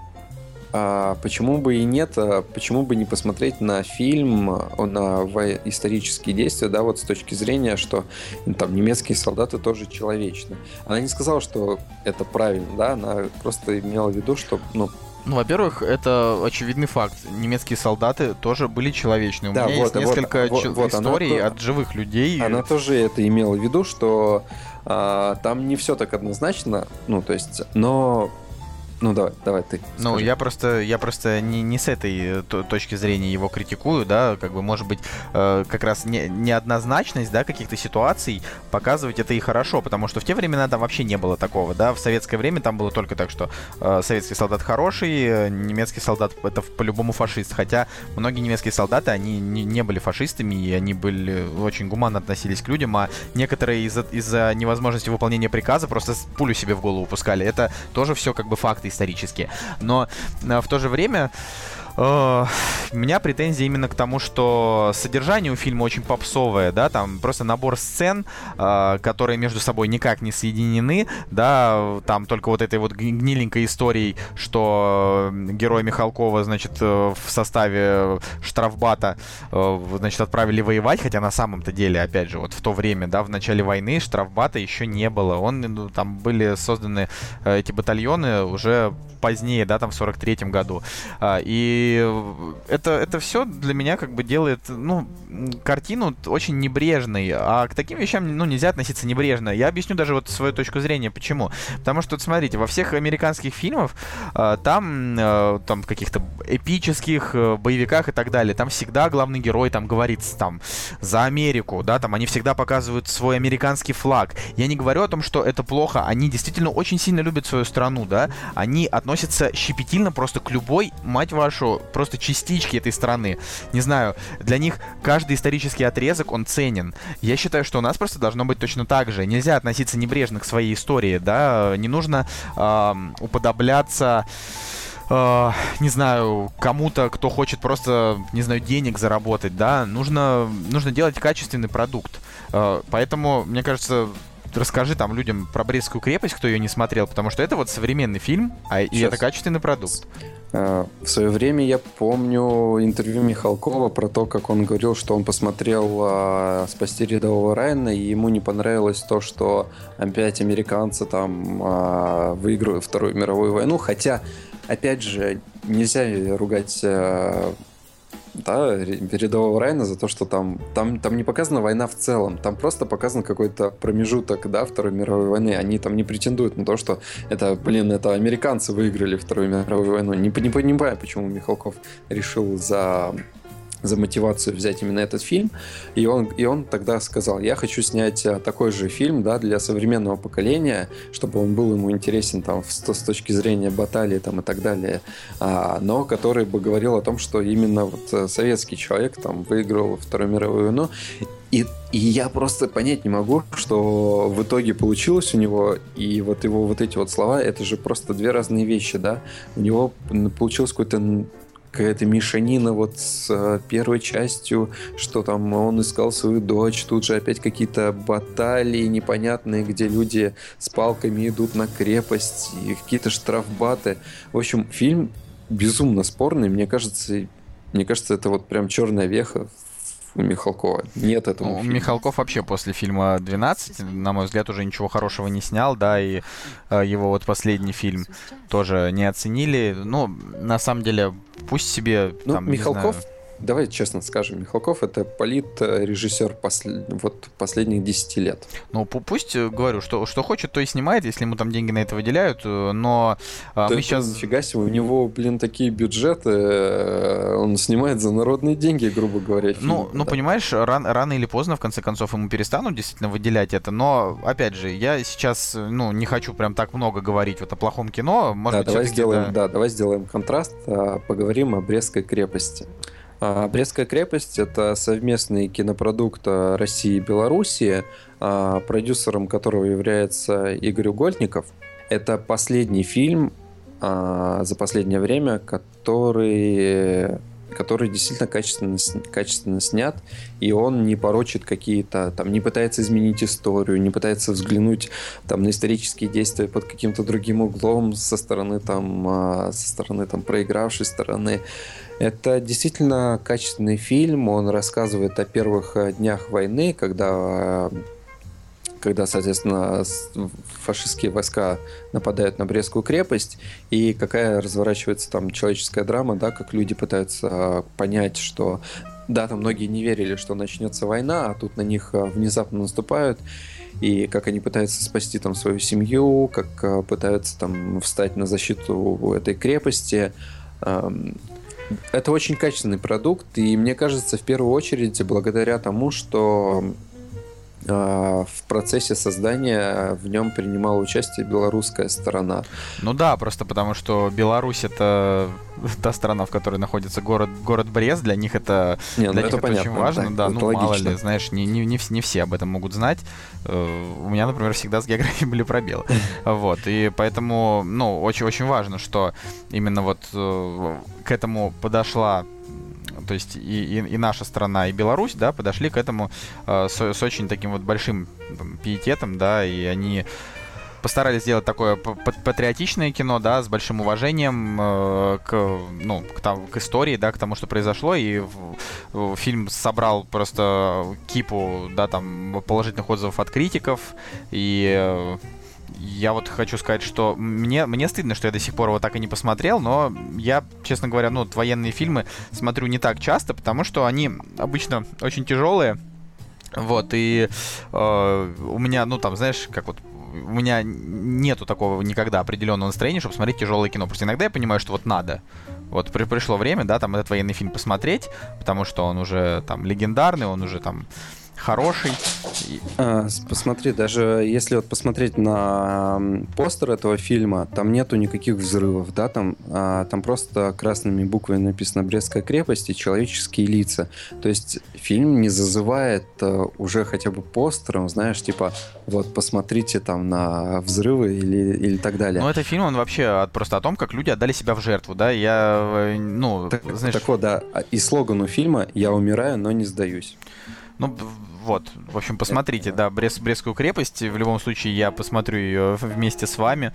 а, почему бы и нет, а, почему бы не посмотреть на фильм, а, на исторические действия, да, вот с точки зрения, что ну, там немецкие солдаты тоже человечны. Она не сказала, что это правильно, да, она просто имела в виду, что, ну, Ну, во-первых, это очевидный факт. Немецкие солдаты тоже были человечны. У Да, меня вот, есть вот, несколько вот, чел- вот, она историй то- от живых людей. Она тоже это имела в виду, что а, там не все так однозначно, ну, то есть, но Ну давай, давай ты. Ну, скажи. я просто, я просто не, не с этой э, то- точки зрения его критикую, да, как бы, может быть, э, как раз не, неоднозначность, да, каких-то ситуаций показывать это и хорошо, потому что в те времена там вообще не было такого, да, в советское время там было только так, что э, советский солдат хороший, э, немецкий солдат это по-любому фашист, хотя многие немецкие солдаты, они не, не были фашистами, и они были очень гуманно относились к людям, а некоторые из-за из-за невозможности выполнения приказа просто пулю себе в голову пускали. Это тоже все как бы факты исторические. Но э, в то же время у меня претензии именно к тому, что содержание у фильма очень попсовое, да, там просто набор сцен, э, которые между собой никак не соединены, да, там только вот этой вот гни- гниленькой историей, что э, герой Михалкова, значит, э, в составе штрафбата, э, значит, отправили воевать, хотя на самом-то деле, опять же, вот в то время, да, в начале войны штрафбата еще не было. Он, ну, там были созданы э, эти батальоны уже позднее, да, там в 43-м году. А, И это, это все для меня как бы делает, ну, картину очень небрежной. А к таким вещам, ну, нельзя относиться небрежно. Я объясню даже вот свою точку зрения, почему. Потому что, вот смотрите, во всех американских фильмах, а, там, э, там, каких-то эпических э, боевиках и так далее, там всегда главный герой там говорит там за Америку, да, там они всегда показывают свой американский флаг. Я не говорю о том, что это плохо, они действительно очень сильно любят свою страну, да, они относятся щепетильно просто к любой, мать вашу, просто частичке этой страны. Не знаю, для них каждый исторический отрезок, он ценен. Я считаю, что у нас просто должно быть точно так же. Нельзя относиться небрежно к своей истории, да, не нужно ам, уподобляться э, не знаю, кому-то, кто хочет просто, не знаю, денег заработать, да, нужно, нужно делать качественный продукт. Э, поэтому, мне кажется, расскажи там людям про Брестскую крепость, кто ее не смотрел, потому что это вот современный фильм, а и Сейчас. это качественный продукт. Э, В свое время я помню интервью Михалкова про то, как он говорил, что он посмотрел э, «Спасти рядового Райана», и ему не понравилось то, что опять американцы там э, выигрывают Вторую мировую войну, хотя, опять же, нельзя ругать э, да, рядового Райана за то, что там, там, там не показана война в целом, там просто показан какой-то промежуток, да, Второй мировой войны. Они там не претендуют на то, что это, блин, это американцы выиграли Вторую мировую войну. Не, не понимаю, почему Михалков решил за за мотивацию взять именно этот фильм. И он, и он тогда сказал, я хочу снять а, такой же фильм да, для современного поколения, чтобы он был ему интересен там, с, с точки зрения баталии там, и так далее, а, но который бы говорил о том, что именно вот э, советский человек там, выиграл Вторую мировую войну. И, и я просто понять не могу, что в итоге получилось у него, и вот его вот эти вот слова, это же просто две разные вещи, да. У него получилось какой-то м, какая-то мешанина вот с э, первой частью, что там он искал свою дочь, тут же опять какие-то баталии непонятные, где люди с палками идут на крепость, и какие-то штрафбаты. В общем, фильм безумно спорный, мне кажется, мне кажется, это вот прям черная веха у Михалкова. Нет этого Ну, фильма. Михалков вообще после фильма 12, на мой взгляд, уже ничего хорошего не снял, да, и э, его вот последний фильм тоже не оценили. Ну, на самом деле, пусть себе Ну, там, не Михалков, знаю, давай честно скажем, Михалков это полит-режиссер посл- вот последних 10 лет. Ну, пу- пусть, э, говорю, что, что хочет, то и снимает, если ему там деньги на это выделяют, э, но а, Да мы сейчас... Нифига себе, у него, блин, такие бюджеты, э, он снимает за народные деньги, грубо говоря. Ну, фильмы, ну да. понимаешь, ран- рано или поздно, в конце концов, ему перестанут действительно выделять это. Но, опять же, я сейчас, ну, не хочу прям так много говорить вот о плохом кино. Может да, быть, давай сделаем, это- да, давай сделаем контраст, а, поговорим о Брестской крепости. А, Брестская крепость это совместный кинопродукт а, России и Белоруссии, а, продюсером которого является Игорь Угольников. Это последний фильм за последнее время, который который действительно качественно, качественно снят, и он не порочит какие-то, там, не пытается изменить историю, не пытается взглянуть там на исторические действия под каким-то другим углом со стороны там, со стороны там проигравшей стороны. Это действительно качественный фильм, он рассказывает о первых э, днях войны, когда э, когда, соответственно, фашистские войска нападают на Брестскую крепость, и какая разворачивается там человеческая драма, да, как люди пытаются э, понять, что да, там многие не верили, что начнется война, а тут на них внезапно наступают. и как они пытаются спасти там свою семью, как пытаются там встать на защиту этой крепости. Это очень качественный продукт, и мне кажется, в первую очередь, благодаря тому, что а, в процессе создания в нем принимала участие белорусская сторона. Ну да, просто потому что Беларусь это та страна, в которой находится город, город Брест, для них это, не, ну для ну них это, понятно, очень важно, так, да, ну логично. мало ли, знаешь, не, не, не, не все об этом могут знать. Э, У меня, например, всегда с географией были пробелы. Вот, и поэтому, ну, очень-очень важно, что именно вот э, к этому подошла то есть и, и, и наша страна, и Беларусь, да, подошли к этому э, с, с очень таким вот большим там, пиететом, да, и они постарались сделать такое патриотичное кино, да, с большим уважением э, к, ну, к, там, к истории, да, к тому, что произошло, и фильм собрал просто кипу, да, там, положительных отзывов от критиков, и э, я вот хочу сказать, что мне, мне стыдно, что я до сих пор его так и не посмотрел, но я, честно говоря, ну, вот военные фильмы смотрю не так часто, потому что они обычно очень тяжелые, вот, и э, у меня, ну, там, знаешь, как вот у меня нету такого никогда определенного настроения, чтобы смотреть тяжелое кино. Просто иногда я понимаю, что вот надо. Вот при, пришло время, да, там этот военный фильм посмотреть, потому что он уже там легендарный, он уже там хороший. А, посмотри, даже если вот посмотреть на постер этого фильма, там нету никаких взрывов, да, там, а, там просто красными буквами написано «Брестская крепость» и «Человеческие лица». То есть фильм не зазывает а, уже хотя бы постером, знаешь, типа, вот посмотрите там на взрывы или, или так далее. Ну, это фильм, он вообще от- просто о том, как люди отдали себя в жертву, да, я, э, ну, так, знаешь... так вот, да, а- и слоган у фильма «Я умираю, но не сдаюсь». Ну, вот, в общем, посмотрите, да, Брест, Брестскую крепость. В любом случае, я посмотрю ее вместе с вами.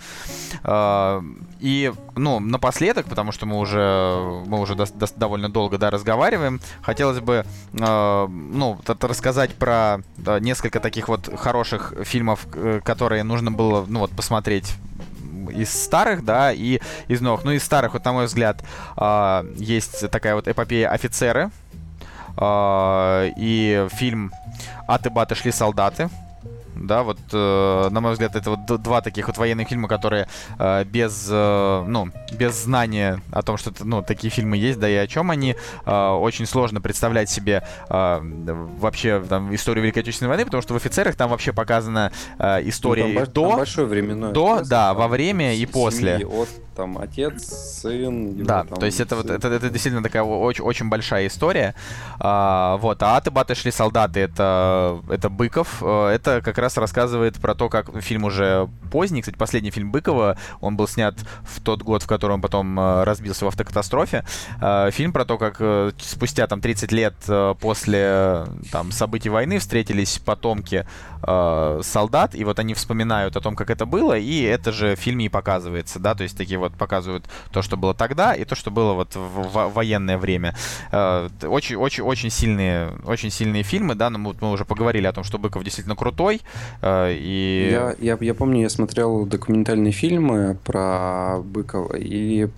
А, И, ну, напоследок, потому что мы уже, мы уже дос- дос- довольно долго, да, разговариваем, хотелось бы, а, ну, рассказать про несколько таких вот хороших фильмов, которые нужно было, ну, вот, посмотреть из старых, да, и из новых. Ну, из старых, вот, на мой взгляд, а, есть такая вот эпопея «Офицеры», и фильм «Аты баты шли солдаты». Да, вот, э, на мой взгляд, это вот два таких вот военных фильма, которые э, без, э, ну, без знания о том, что, ну, такие фильмы есть, да и о чем они, э, очень сложно представлять себе э, вообще там историю Великой Отечественной войны, потому что в «Офицерах» там вообще показана э, история Ну, там, до, там большое временное до, отрезок, да, во время и семьи, после. От там отец, сын. его Да, там то есть это вот это, это действительно такая очень, очень большая история. А, вот, а аты баты шли солдаты, это, это Быков. Э, Это как раз рассказывает про то, как фильм уже поздний. Кстати, последний фильм Быкова, он был снят в тот год, в котором потом э, разбился в автокатастрофе. Э, Фильм про то, как э, спустя там 30 лет после там событий войны встретились потомки солдат, и вот они вспоминают о том, как это было, и это же в фильме и показывается, да, то есть такие вот показывают то, что было тогда, и то, что было вот в, военное время. Э, т- Очень, очень, очень сильные, очень сильные фильмы, да, но мы, вот мы уже поговорили о том, что Быков действительно крутой, и... Я, я, я помню, я смотрел документальные фильмы про Быкова и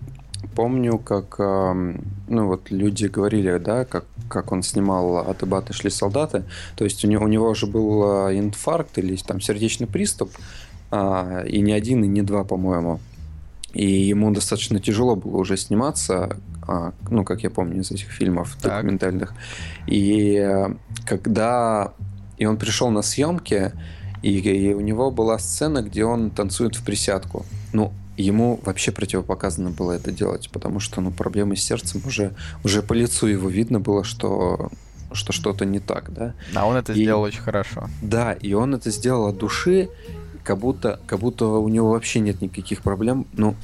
помню, как эм, ну вот люди говорили, да, как, как он снимал «От и баты шли солдаты». То есть у него, у него уже был э, инфаркт или там сердечный приступ, а, и не один, и не два, по-моему. И ему достаточно тяжело было уже сниматься, а, ну, как я помню из этих фильмов Так. документальных. И э, когда... И он пришел на съемки, и, и у него была сцена, где он танцует в присядку. Ну, ему вообще противопоказано было это делать, потому что, ну, проблемы с сердцем уже, уже по лицу его видно было, что что что-то не так, да. А он это И- сделал очень хорошо. Да, и он это сделал от души, как будто, как будто у него вообще нет никаких проблем. Ну,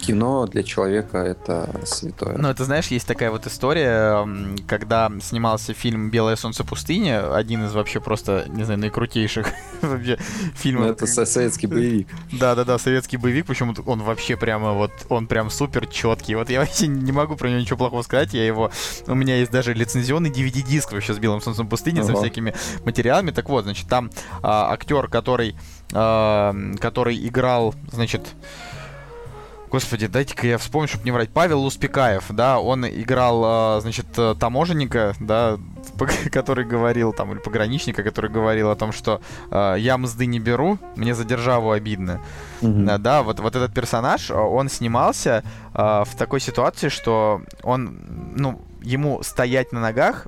кино для человека это святое. Ну, это, знаешь, есть такая вот история, когда снимался фильм «Белое солнце пустыни», один из вообще просто, не знаю, наикрутейших вообще Ну, фильмов. это со- советский боевик. Да-да-да, советский боевик, причем он вообще прямо вот, он прям супер четкий. Вот я вообще не могу про него ничего плохого сказать, я его, у меня есть даже лицензионный DVD-диск вообще с «Белым солнцем пустыни», со Ага. всякими материалами. Так вот, значит, там а, актер, который, а, который играл, значит, Господи, дайте-ка я вспомню, чтобы не врать. Павел Успекаев, да, он играл, а, значит, э, таможенника, да, который говорил, там, или пограничника, который говорил о том, что э, я мзды не беру, мне за державу обидно. Mm-hmm. Да, вот, вот этот персонаж, он снимался в такой ситуации, что он, ну, ему стоять на ногах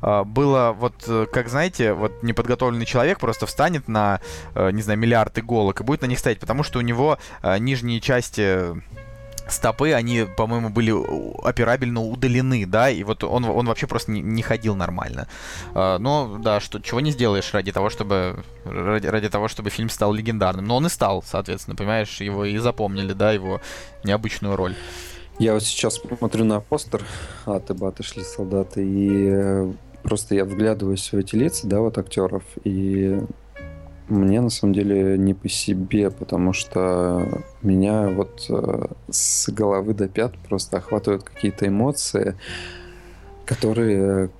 было вот, э, как знаете, вот неподготовленный человек просто встанет на, э, не знаю, миллиард иголок и будет на них стоять, потому что у него э, нижние части стопы, они, по-моему, были операбельно удалены, да, и вот он, он вообще просто не, не ходил нормально. Uh, но, да, что, чего не сделаешь ради того, чтобы ради, ради того, чтобы фильм стал легендарным. Но он и стал, соответственно, понимаешь, его и запомнили, да, его необычную роль. Я вот сейчас смотрю на постер «Аты, баты, шли солдаты», и просто я вглядываюсь в эти лица, да, вот актеров, и мне на самом деле не по себе, потому что меня вот э, с головы до пят просто охватывают какие-то эмоции, которые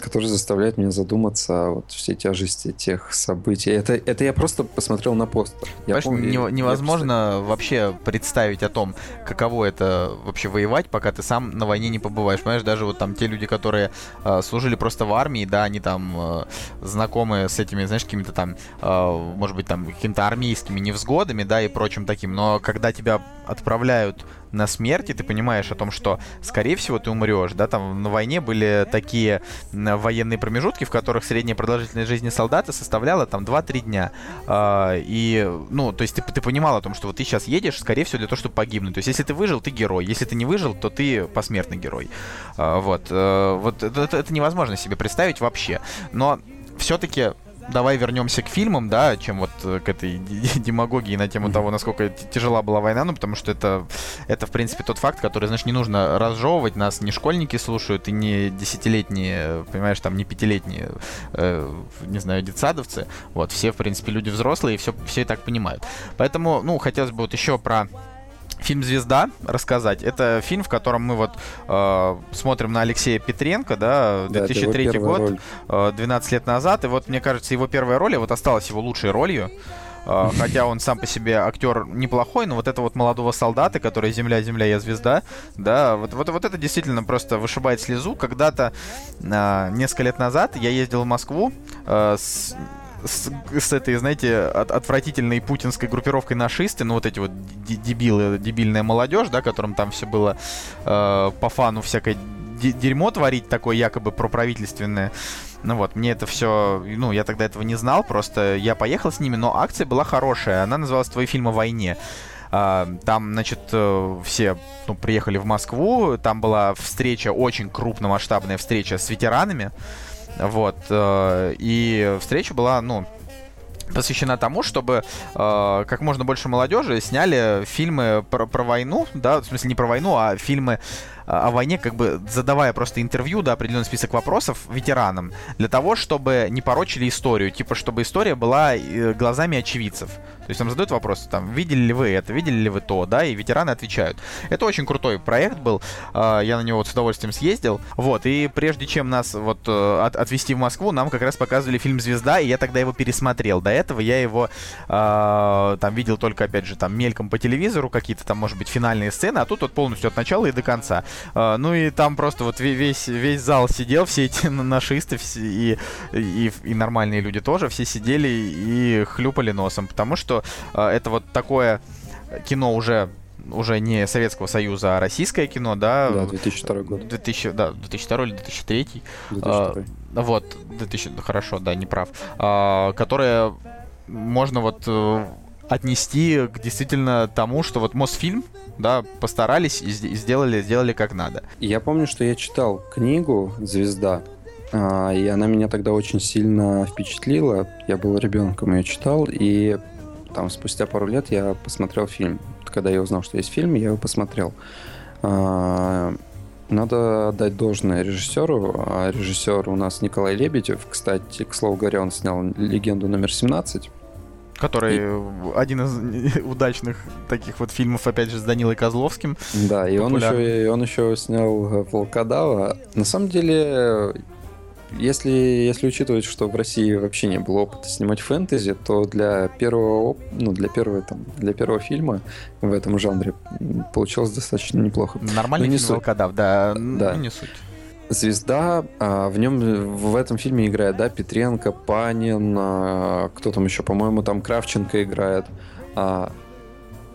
который заставляет меня задуматься вот все тяжести тех событий. Это, это я просто посмотрел на постер. Я помню, не, невозможно я вообще представить о том, каково это вообще воевать, пока ты сам на войне не побываешь. Понимаешь, даже вот там те люди, которые э, служили просто в армии, да, они там э, знакомы с этими, знаешь, какими-то там, э, может быть, там, какими-то армейскими невзгодами, да, и прочим таким. Но когда тебя отправляют на смерти, ты понимаешь о том, что, скорее всего, ты умрешь, да, там на войне были такие военные промежутки, в которых средняя продолжительность жизни солдата составляла там 2-3 дня. А, и, ну, то есть ты, ты понимал о том, что вот ты сейчас едешь, скорее всего, для того, чтобы погибнуть. То есть если ты выжил, ты герой. Если ты не выжил, то ты посмертный герой. А, вот. Э, вот это, это невозможно себе представить вообще. Но все-таки давай вернемся к фильмам, да, чем вот э, к этой демагогии на тему того, насколько тяжела была война, ну, потому что это, это, в принципе, тот факт, который, знаешь, не нужно разжевывать, нас не школьники слушают и не десятилетние, понимаешь, там, не пятилетние, э, не знаю, детсадовцы, вот, все, в принципе, люди взрослые, и все, все и так понимают. Поэтому, ну, хотелось бы вот еще про фильм «Звезда» рассказать. Это фильм, в котором мы вот э, смотрим на Алексея Петренко, да, 2003 да, год, э, 12 лет назад. И вот, мне кажется, его первая роль, вот осталась его лучшей ролью. Uh, хотя он сам по себе актер неплохой, но вот это вот молодого солдата, который «Земля, земля, я звезда», да, вот, вот, вот это действительно просто вышибает слезу. Когда-то, uh, несколько лет назад, я ездил в Москву uh, с с, с этой, знаете, от, отвратительной путинской группировкой нашисты, ну вот эти вот дебилы, дебильная молодежь, да, которым там все было э, по фану всякое дерьмо творить такое якобы проправительственное. Ну вот, мне это все, ну, я тогда этого не знал, просто я поехал с ними, но акция была хорошая, она называлась «Твои фильмы о войне». Uh, там, значит, uh, все ну, приехали в Москву, там была встреча, очень крупномасштабная встреча с ветеранами, вот. Э, и встреча была, ну, посвящена тому, чтобы э, как можно больше молодежи сняли фильмы про, про войну, да, в смысле не про войну, а фильмы о войне, как бы задавая просто интервью, да, определенный список вопросов ветеранам, для того, чтобы не порочили историю, типа, чтобы история была э, глазами очевидцев. То есть там задают вопрос, там, видели ли вы это, видели ли вы то, да, и ветераны отвечают. Это очень крутой проект был, а, я на него вот с удовольствием съездил, вот, и прежде чем нас вот э, от, отвезти в Москву, нам как раз показывали фильм «Звезда», и я тогда его пересмотрел. До этого я его э, там видел только, опять же, там мельком по телевизору, какие-то там, может быть, финальные сцены, а тут вот полностью от начала и до конца. Uh, ну и там просто вот весь, весь зал сидел, все эти нашисты все, и, и, и нормальные люди тоже, все сидели и хлюпали носом, потому что uh, это вот такое кино уже уже не Советского Союза, а российское кино, да? Да, 2002 год. 2000, да, 2002 или 2003. 2002. Uh, вот, 2000, хорошо, да, не прав. Uh, которое можно вот uh, отнести к действительно тому, что вот Мосфильм, да, постарались и сделали, сделали как надо. Я помню, что я читал книгу «Звезда», а, и она меня тогда очень сильно впечатлила. Я был ребенком, ее читал, и там спустя пару лет я посмотрел фильм. Когда я узнал, что есть фильм, я его посмотрел. А, надо дать должное режиссеру. А режиссер у нас Николай Лебедев. Кстати, к слову говоря, он снял «Легенду номер 17». Который и... один из удачных таких вот фильмов, опять же, с Данилой Козловским. Да, и он еще, и он еще снял «Волкодава». На самом деле, если, если учитывать, что в России вообще не было опыта снимать фэнтези, то для первого, ну, для первого, там, для первого фильма в этом жанре получилось достаточно неплохо. Нормальный Ну, не фильм суть. «Волкодав», да, Да. ну, не суть. Звезда, а, в нем, в этом фильме играет, да, Петренко, Панин, а, кто там еще, по-моему, там Кравченко играет. А,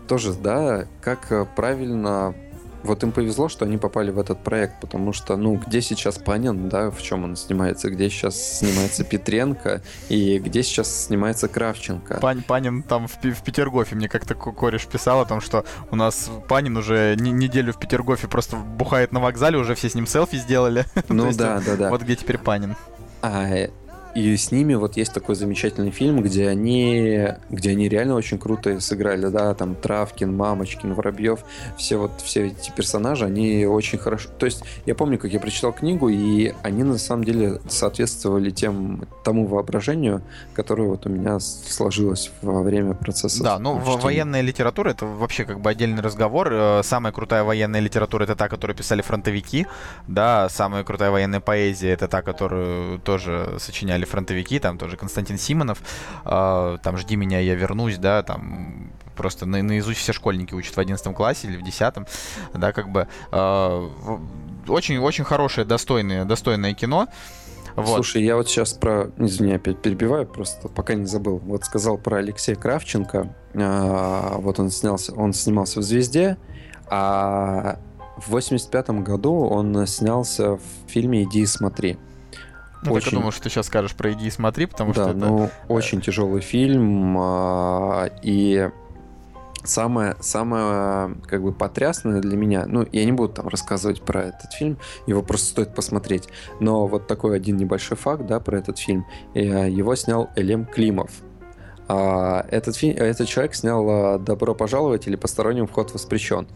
тоже, да, как а, правильно... Вот им повезло, что они попали в этот проект, потому что, ну, где сейчас Панин, да, в чем он снимается, где сейчас снимается Петренко и где сейчас снимается Кравченко. Пань, Панин там в, в Петергофе, мне как-то ко- кореш писал о том, что у нас Панин уже не- неделю в Петергофе просто бухает на вокзале, уже все с ним селфи сделали. Ну да, да, да. Вот где теперь Панин. А, э, и с ними вот есть такой замечательный фильм, где они, где они реально очень круто сыграли, да, там Травкин, Мамочкин, Воробьев, все вот все эти персонажи, они очень хорошо. То есть я помню, как я прочитал книгу, и они на самом деле соответствовали тем тому воображению, которое вот у меня сложилось во время процесса. Да, ну чтения. военная литература это вообще как бы отдельный разговор. Э, Самая крутая военная литература это та, которую писали фронтовики, да, самая крутая военная поэзия это та, которую тоже сочиняли фронтовики, там тоже Константин Симонов, э, там «Жди меня, я вернусь», да, там просто на- наизусть все школьники учат в 11 классе или в 10, да, как бы очень-очень хорошее, достойное, достойное кино. Вот. Слушай, я вот сейчас про... Извини, опять перебиваю, просто пока не забыл. Вот сказал про Алексея Кравченко. А, вот он снялся, он снимался в «Звезде», а в 85 году он снялся в фильме «Иди и смотри». Ну, так очень- я думал, что ты сейчас скажешь про «Иди и смотри», потому да, что это... ну, очень тяжелый фильм, а, и самое, самое, как бы, потрясное для меня, ну, я не буду там рассказывать про этот фильм, его просто стоит посмотреть, но вот такой один небольшой факт, да, про этот фильм, Э, его снял Элем Климов. А, Этот, фильм, этот человек снял а, «Добро пожаловать» или «Посторонним вход воспрещен».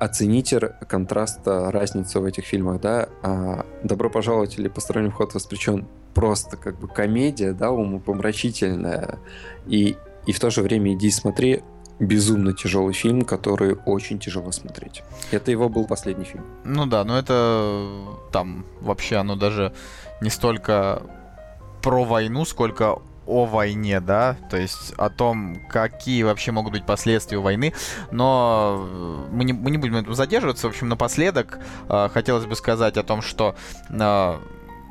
Оцените контраст, а, разницу в этих фильмах, да. А, «Добро пожаловать» или «Посторонним вход воспрещен» просто как бы комедия, да, умопомрачительная. И, и в то же время «Иди смотри» безумно тяжелый фильм, который очень тяжело смотреть. Это его был последний фильм. Ну да, но это там вообще оно даже не столько про войну, сколько о войне, да, то есть о том, какие вообще могут быть последствия войны, но э, мы не, мы не будем на этом задерживаться, в общем, напоследок э, хотелось бы сказать о том, что э,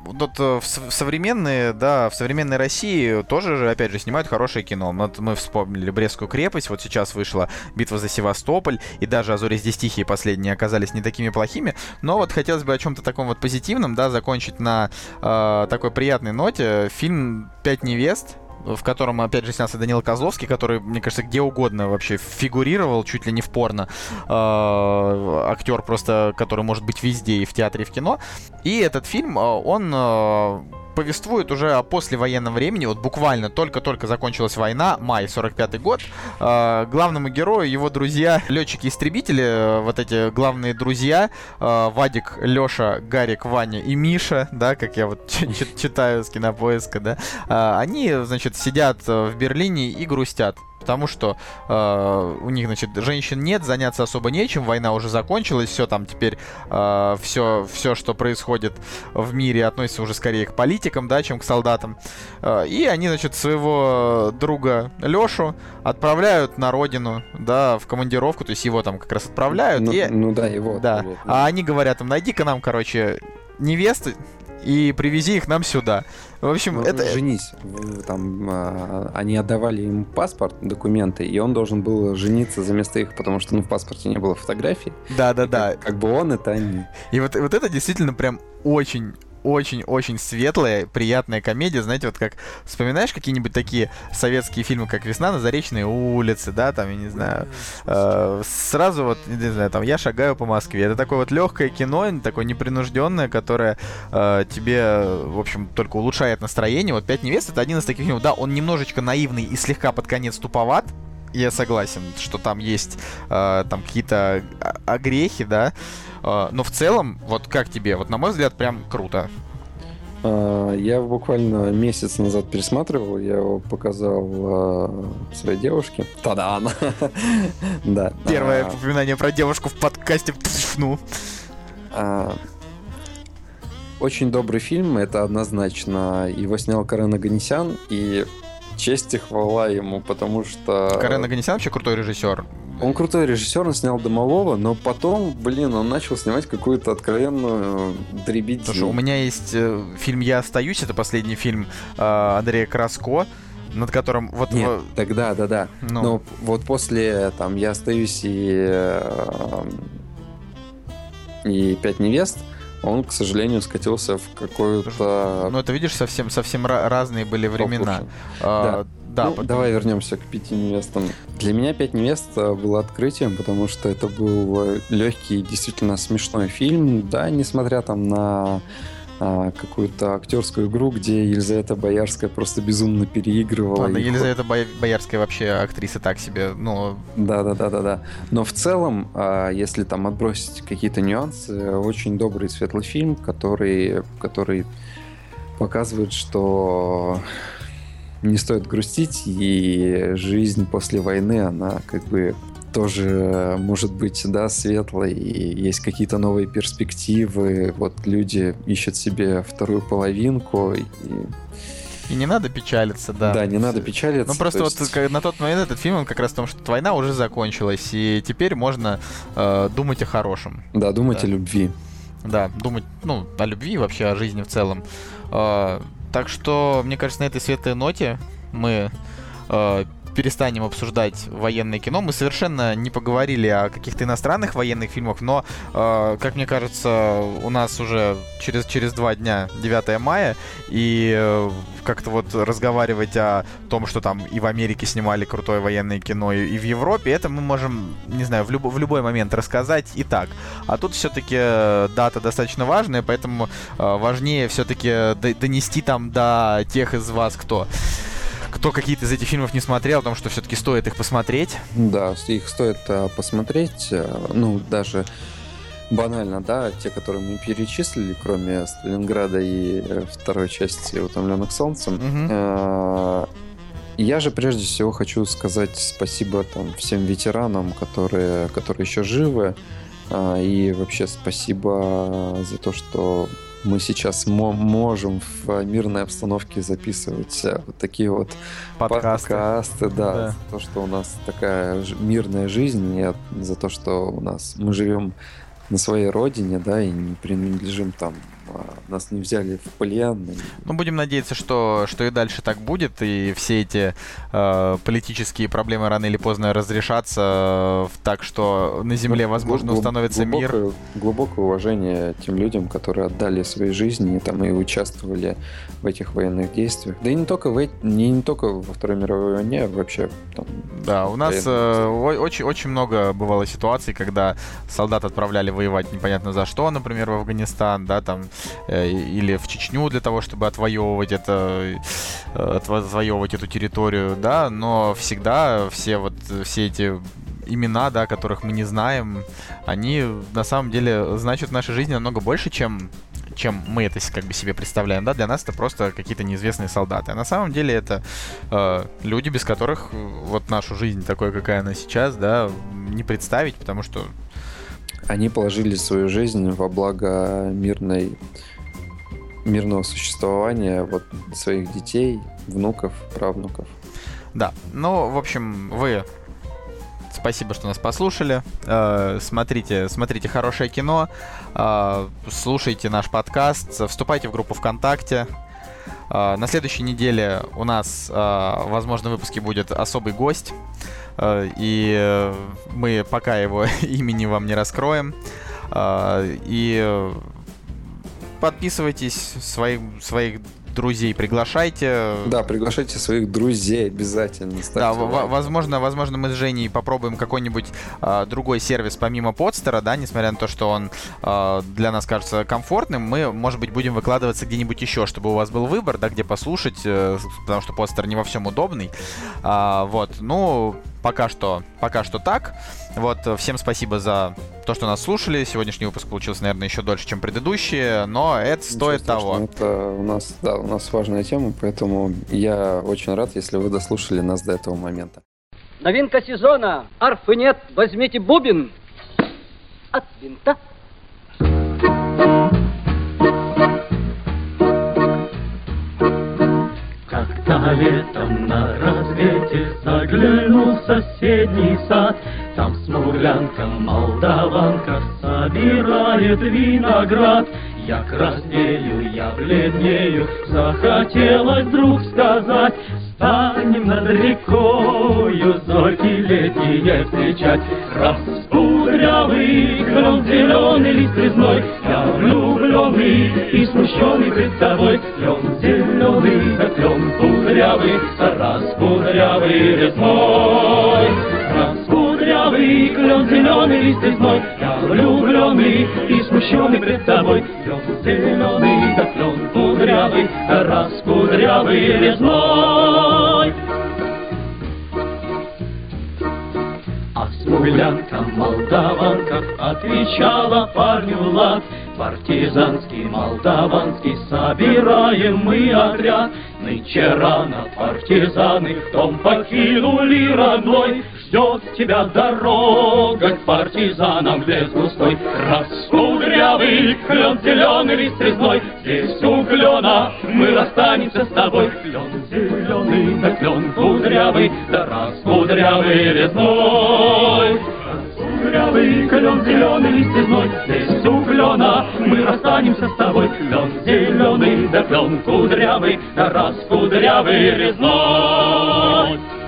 вот э, в, сов- в современные, да, в современной России тоже же, опять же, снимают хорошее кино. Вот мы вспомнили Брестскую крепость, вот сейчас вышла Битва за Севастополь, и даже «А зори здесь тихие» последние оказались не такими плохими, но вот хотелось бы о чем-то таком вот позитивном, да, закончить на э, такой приятной ноте. Фильм «Пять невест», в котором, опять же, снялся Данил Козловский, который, мне кажется, где угодно вообще фигурировал, чуть ли не в порно. Э, актер просто, который может быть везде, и в театре, и в кино. И этот фильм, э, он э, повествует уже о послевоенном времени, вот буквально только-только закончилась война, май 45 год. Э, главному герою его друзья, летчики-истребители, э, вот эти главные друзья, э, Вадик, Леша, Гарик, Ваня и Миша, да, как я вот читаю с кинопоиска, да, э, они, значит, сидят э, в Берлине и грустят. Потому что э, у них, значит, женщин нет, заняться особо нечем, война уже закончилась, все там теперь, все, все, что происходит в мире, относится уже скорее к политикам, да, чем к солдатам. Э, и они, значит, своего друга Лешу отправляют на родину, да, в командировку, то есть его там как раз отправляют. Ну, и- ну да, его. да. отправляют. А они говорят, им, найди-ка нам, короче, невесты и привези их нам сюда. В общем, Ну, это... Женись. Там, а, они отдавали им паспорт, документы, и он должен был жениться за место их, потому что ну, в паспорте не было фотографий. Да-да-да. Как, как бы он, это они. И вот, вот это действительно прям очень очень-очень светлая, приятная комедия, знаете, вот как вспоминаешь какие-нибудь такие советские фильмы, как «Весна на Заречной улице», да, там, я не знаю, э, сразу вот, не знаю, там, «Я шагаю по Москве», это такое вот легкое кино, такое непринужденное, которое э, тебе, в общем, только улучшает настроение, вот «Пять невест» — это один из таких фильмов, да, он немножечко наивный и слегка под конец туповат, я согласен, что там есть э, там какие-то о- огрехи, да, но в целом, вот как тебе? Вот на мой взгляд, прям круто. А, Я буквально месяц назад пересматривал, я его показал а, своей девушке. Та-да! Да. Первое А, упоминание про девушку в подкасте. Ну. а, очень добрый фильм, это однозначно. Его снял Карен Аганесян, и честь и хвала ему, потому что... Карен Аганесян вообще крутой режиссер. Он крутой режиссер, он снял «Домового», но потом, блин, он начал снимать какую-то откровенную дребедень. Слушай, у меня есть э, фильм «Я остаюсь», это последний фильм э, Андрея Краско, над которым вот... Нет, во- тогда, да, да. ну, Но вот после, там, «Я остаюсь» и, э, и «Пять невест», он, к сожалению, скатился в какую-то... ну, это видишь, совсем, совсем ра- разные были времена. А, да, Ну, потом- Давай вернемся к пяти невестам. Для меня пять невест было открытием, потому что это был легкий, действительно смешной фильм. Да, несмотря там на а, какую-то актерскую игру, где Елизавета Боярская просто безумно переигрывала. Ладно, и Елизавета Боя- Боярская вообще актриса так себе, ну, Да, да, да, да, да. Но в целом, а, если там отбросить какие-то нюансы, очень добрый светлый фильм, который, который показывает, что не стоит грустить, и жизнь после войны, она как бы тоже может быть, да, светлой, и есть какие-то новые перспективы, вот люди ищут себе вторую половинку, и и не надо печалиться, да. да, не надо печалиться. Ну просто то вот есть- к- на тот момент этот фильм, он как раз в том, что война уже закончилась, и теперь можно э, думать о хорошем. Да, думать Да. о любви. Да, думать, ну, о любви, вообще о жизни в целом. Э, так что, мне кажется, на этой светлой ноте мы э, перестанем обсуждать военное кино. Мы совершенно не поговорили о каких-то иностранных военных фильмах, но, э, как мне кажется, у нас уже через, через два дня 9 мая, и э, как-то вот разговаривать о том, что там и в Америке снимали крутое военное кино, и, и в Европе, это мы можем, не знаю, в, любо- в любой момент рассказать и так. А тут все-таки дата достаточно важная, поэтому э, важнее все-таки донести там до тех из вас, кто кто какие-то из этих фильмов не смотрел, потому что все-таки стоит их посмотреть. Да, их стоит э, посмотреть. э, Ну, даже банально, да, те, которые мы перечислили, кроме Сталинграда и э, второй части «Утомленных солнцем». Э, Я же прежде всего хочу сказать спасибо там, всем ветеранам, которые, которые еще живы. А, И вообще спасибо за то, что мы сейчас мо- можем в мирной обстановке записывать э, вот такие вот Подкасты. подкасты, да, Да. за то, что у нас такая мирная жизнь, и за то, что у нас мы живем на своей родине, да, и не принадлежим там, нас не взяли в плен. Ну, будем надеяться, что, что и дальше так будет, и все эти э, политические проблемы рано или поздно разрешатся, э, так что на Земле, возможно, Глуб- установится мир. глубокое- Глубокое уважение тем людям, которые отдали свои жизни там, и участвовали в этих военных действиях. Да и не только, в, не, не только во Второй мировой войне, а вообще там, Да, у нас э, очень, очень много бывало ситуаций, когда солдат отправляли воевать непонятно за что, например, в Афганистан, да, там, или в Чечню для того, чтобы отвоевывать это, э, отво- отвоевывать эту территорию, да, но всегда все вот э, все эти имена, да, которых мы не знаем, они на самом деле значат в нашей жизни намного больше, чем чем мы это как бы себе представляем, да, для нас это просто какие-то неизвестные солдаты. А на самом деле это э, люди, без которых э, вот нашу жизнь такой, какая она сейчас, да, не представить, потому что они положили свою жизнь во благо мирной мирного существования вот своих детей, внуков, правнуков. Да, ну, в общем, вы спасибо, что нас послушали. Э, смотрите, смотрите хорошее кино, э, слушайте наш подкаст, вступайте в группу ВКонтакте. Э, на следующей неделе у нас, э, возможно, в выпуске будет особый гость. Э, и мы пока его имени вам не раскроем. И подписывайтесь, своих, своих друзей приглашайте. Да, приглашайте своих друзей обязательно. Да, лайк. возможно, возможно, мы с Женей попробуем какой-нибудь а, другой сервис помимо Подстера, да, несмотря на то, что он а, для нас кажется комфортным, мы, может быть, будем выкладываться где-нибудь еще, чтобы у вас был выбор, да, где послушать, э, потому что Подстер не во всем удобный. А, вот, ну, пока что, пока что так. Вот, э, всем спасибо за то, что нас слушали. Сегодняшний выпуск получился, наверное, еще дольше, чем предыдущие, но это Ничего стоит того. Это у нас, да, у нас важная тема, поэтому я очень рад, если вы дослушали нас до этого момента. Новинка сезона. Арфы нет, возьмите бубен от винта. Когда летом на рассвете заглянул в соседний сад, там смуглянка, молдаванка собирает виноград. Я краснею, я бледнею, захотелось вдруг сказать, Станем над рекою зорьки летние встречать. Распудрявый клен зеленый лист резной, Я влюбленный и смущенный пред тобой. Клен зеленый, да клен кудрявый, распудрявый резной. Распудрявый клен зеленый лист резной, Я влюбленный и смущенный пред тобой. Клен зеленый, да клен кудрявый, распудрявый резной. А смуглянка, молдаванка отвечала парню лад. Партизанский, молдаванский, собираем мы отряд. Нынче рано партизаны дом покинули родной. Ждет тебя дорога к партизанам в лес густой. Раскудрявый клен зеленый лист резной, Здесь у клена мы расстанемся с тобой. Клен зеленый, да клен кудрявый, да раскудрявый резной. Кудрявый клен зеленый лист резной, Здесь у клена мы расстанемся с тобой. Клен зеленый, да клен кудрявый, да раскудрявый резной.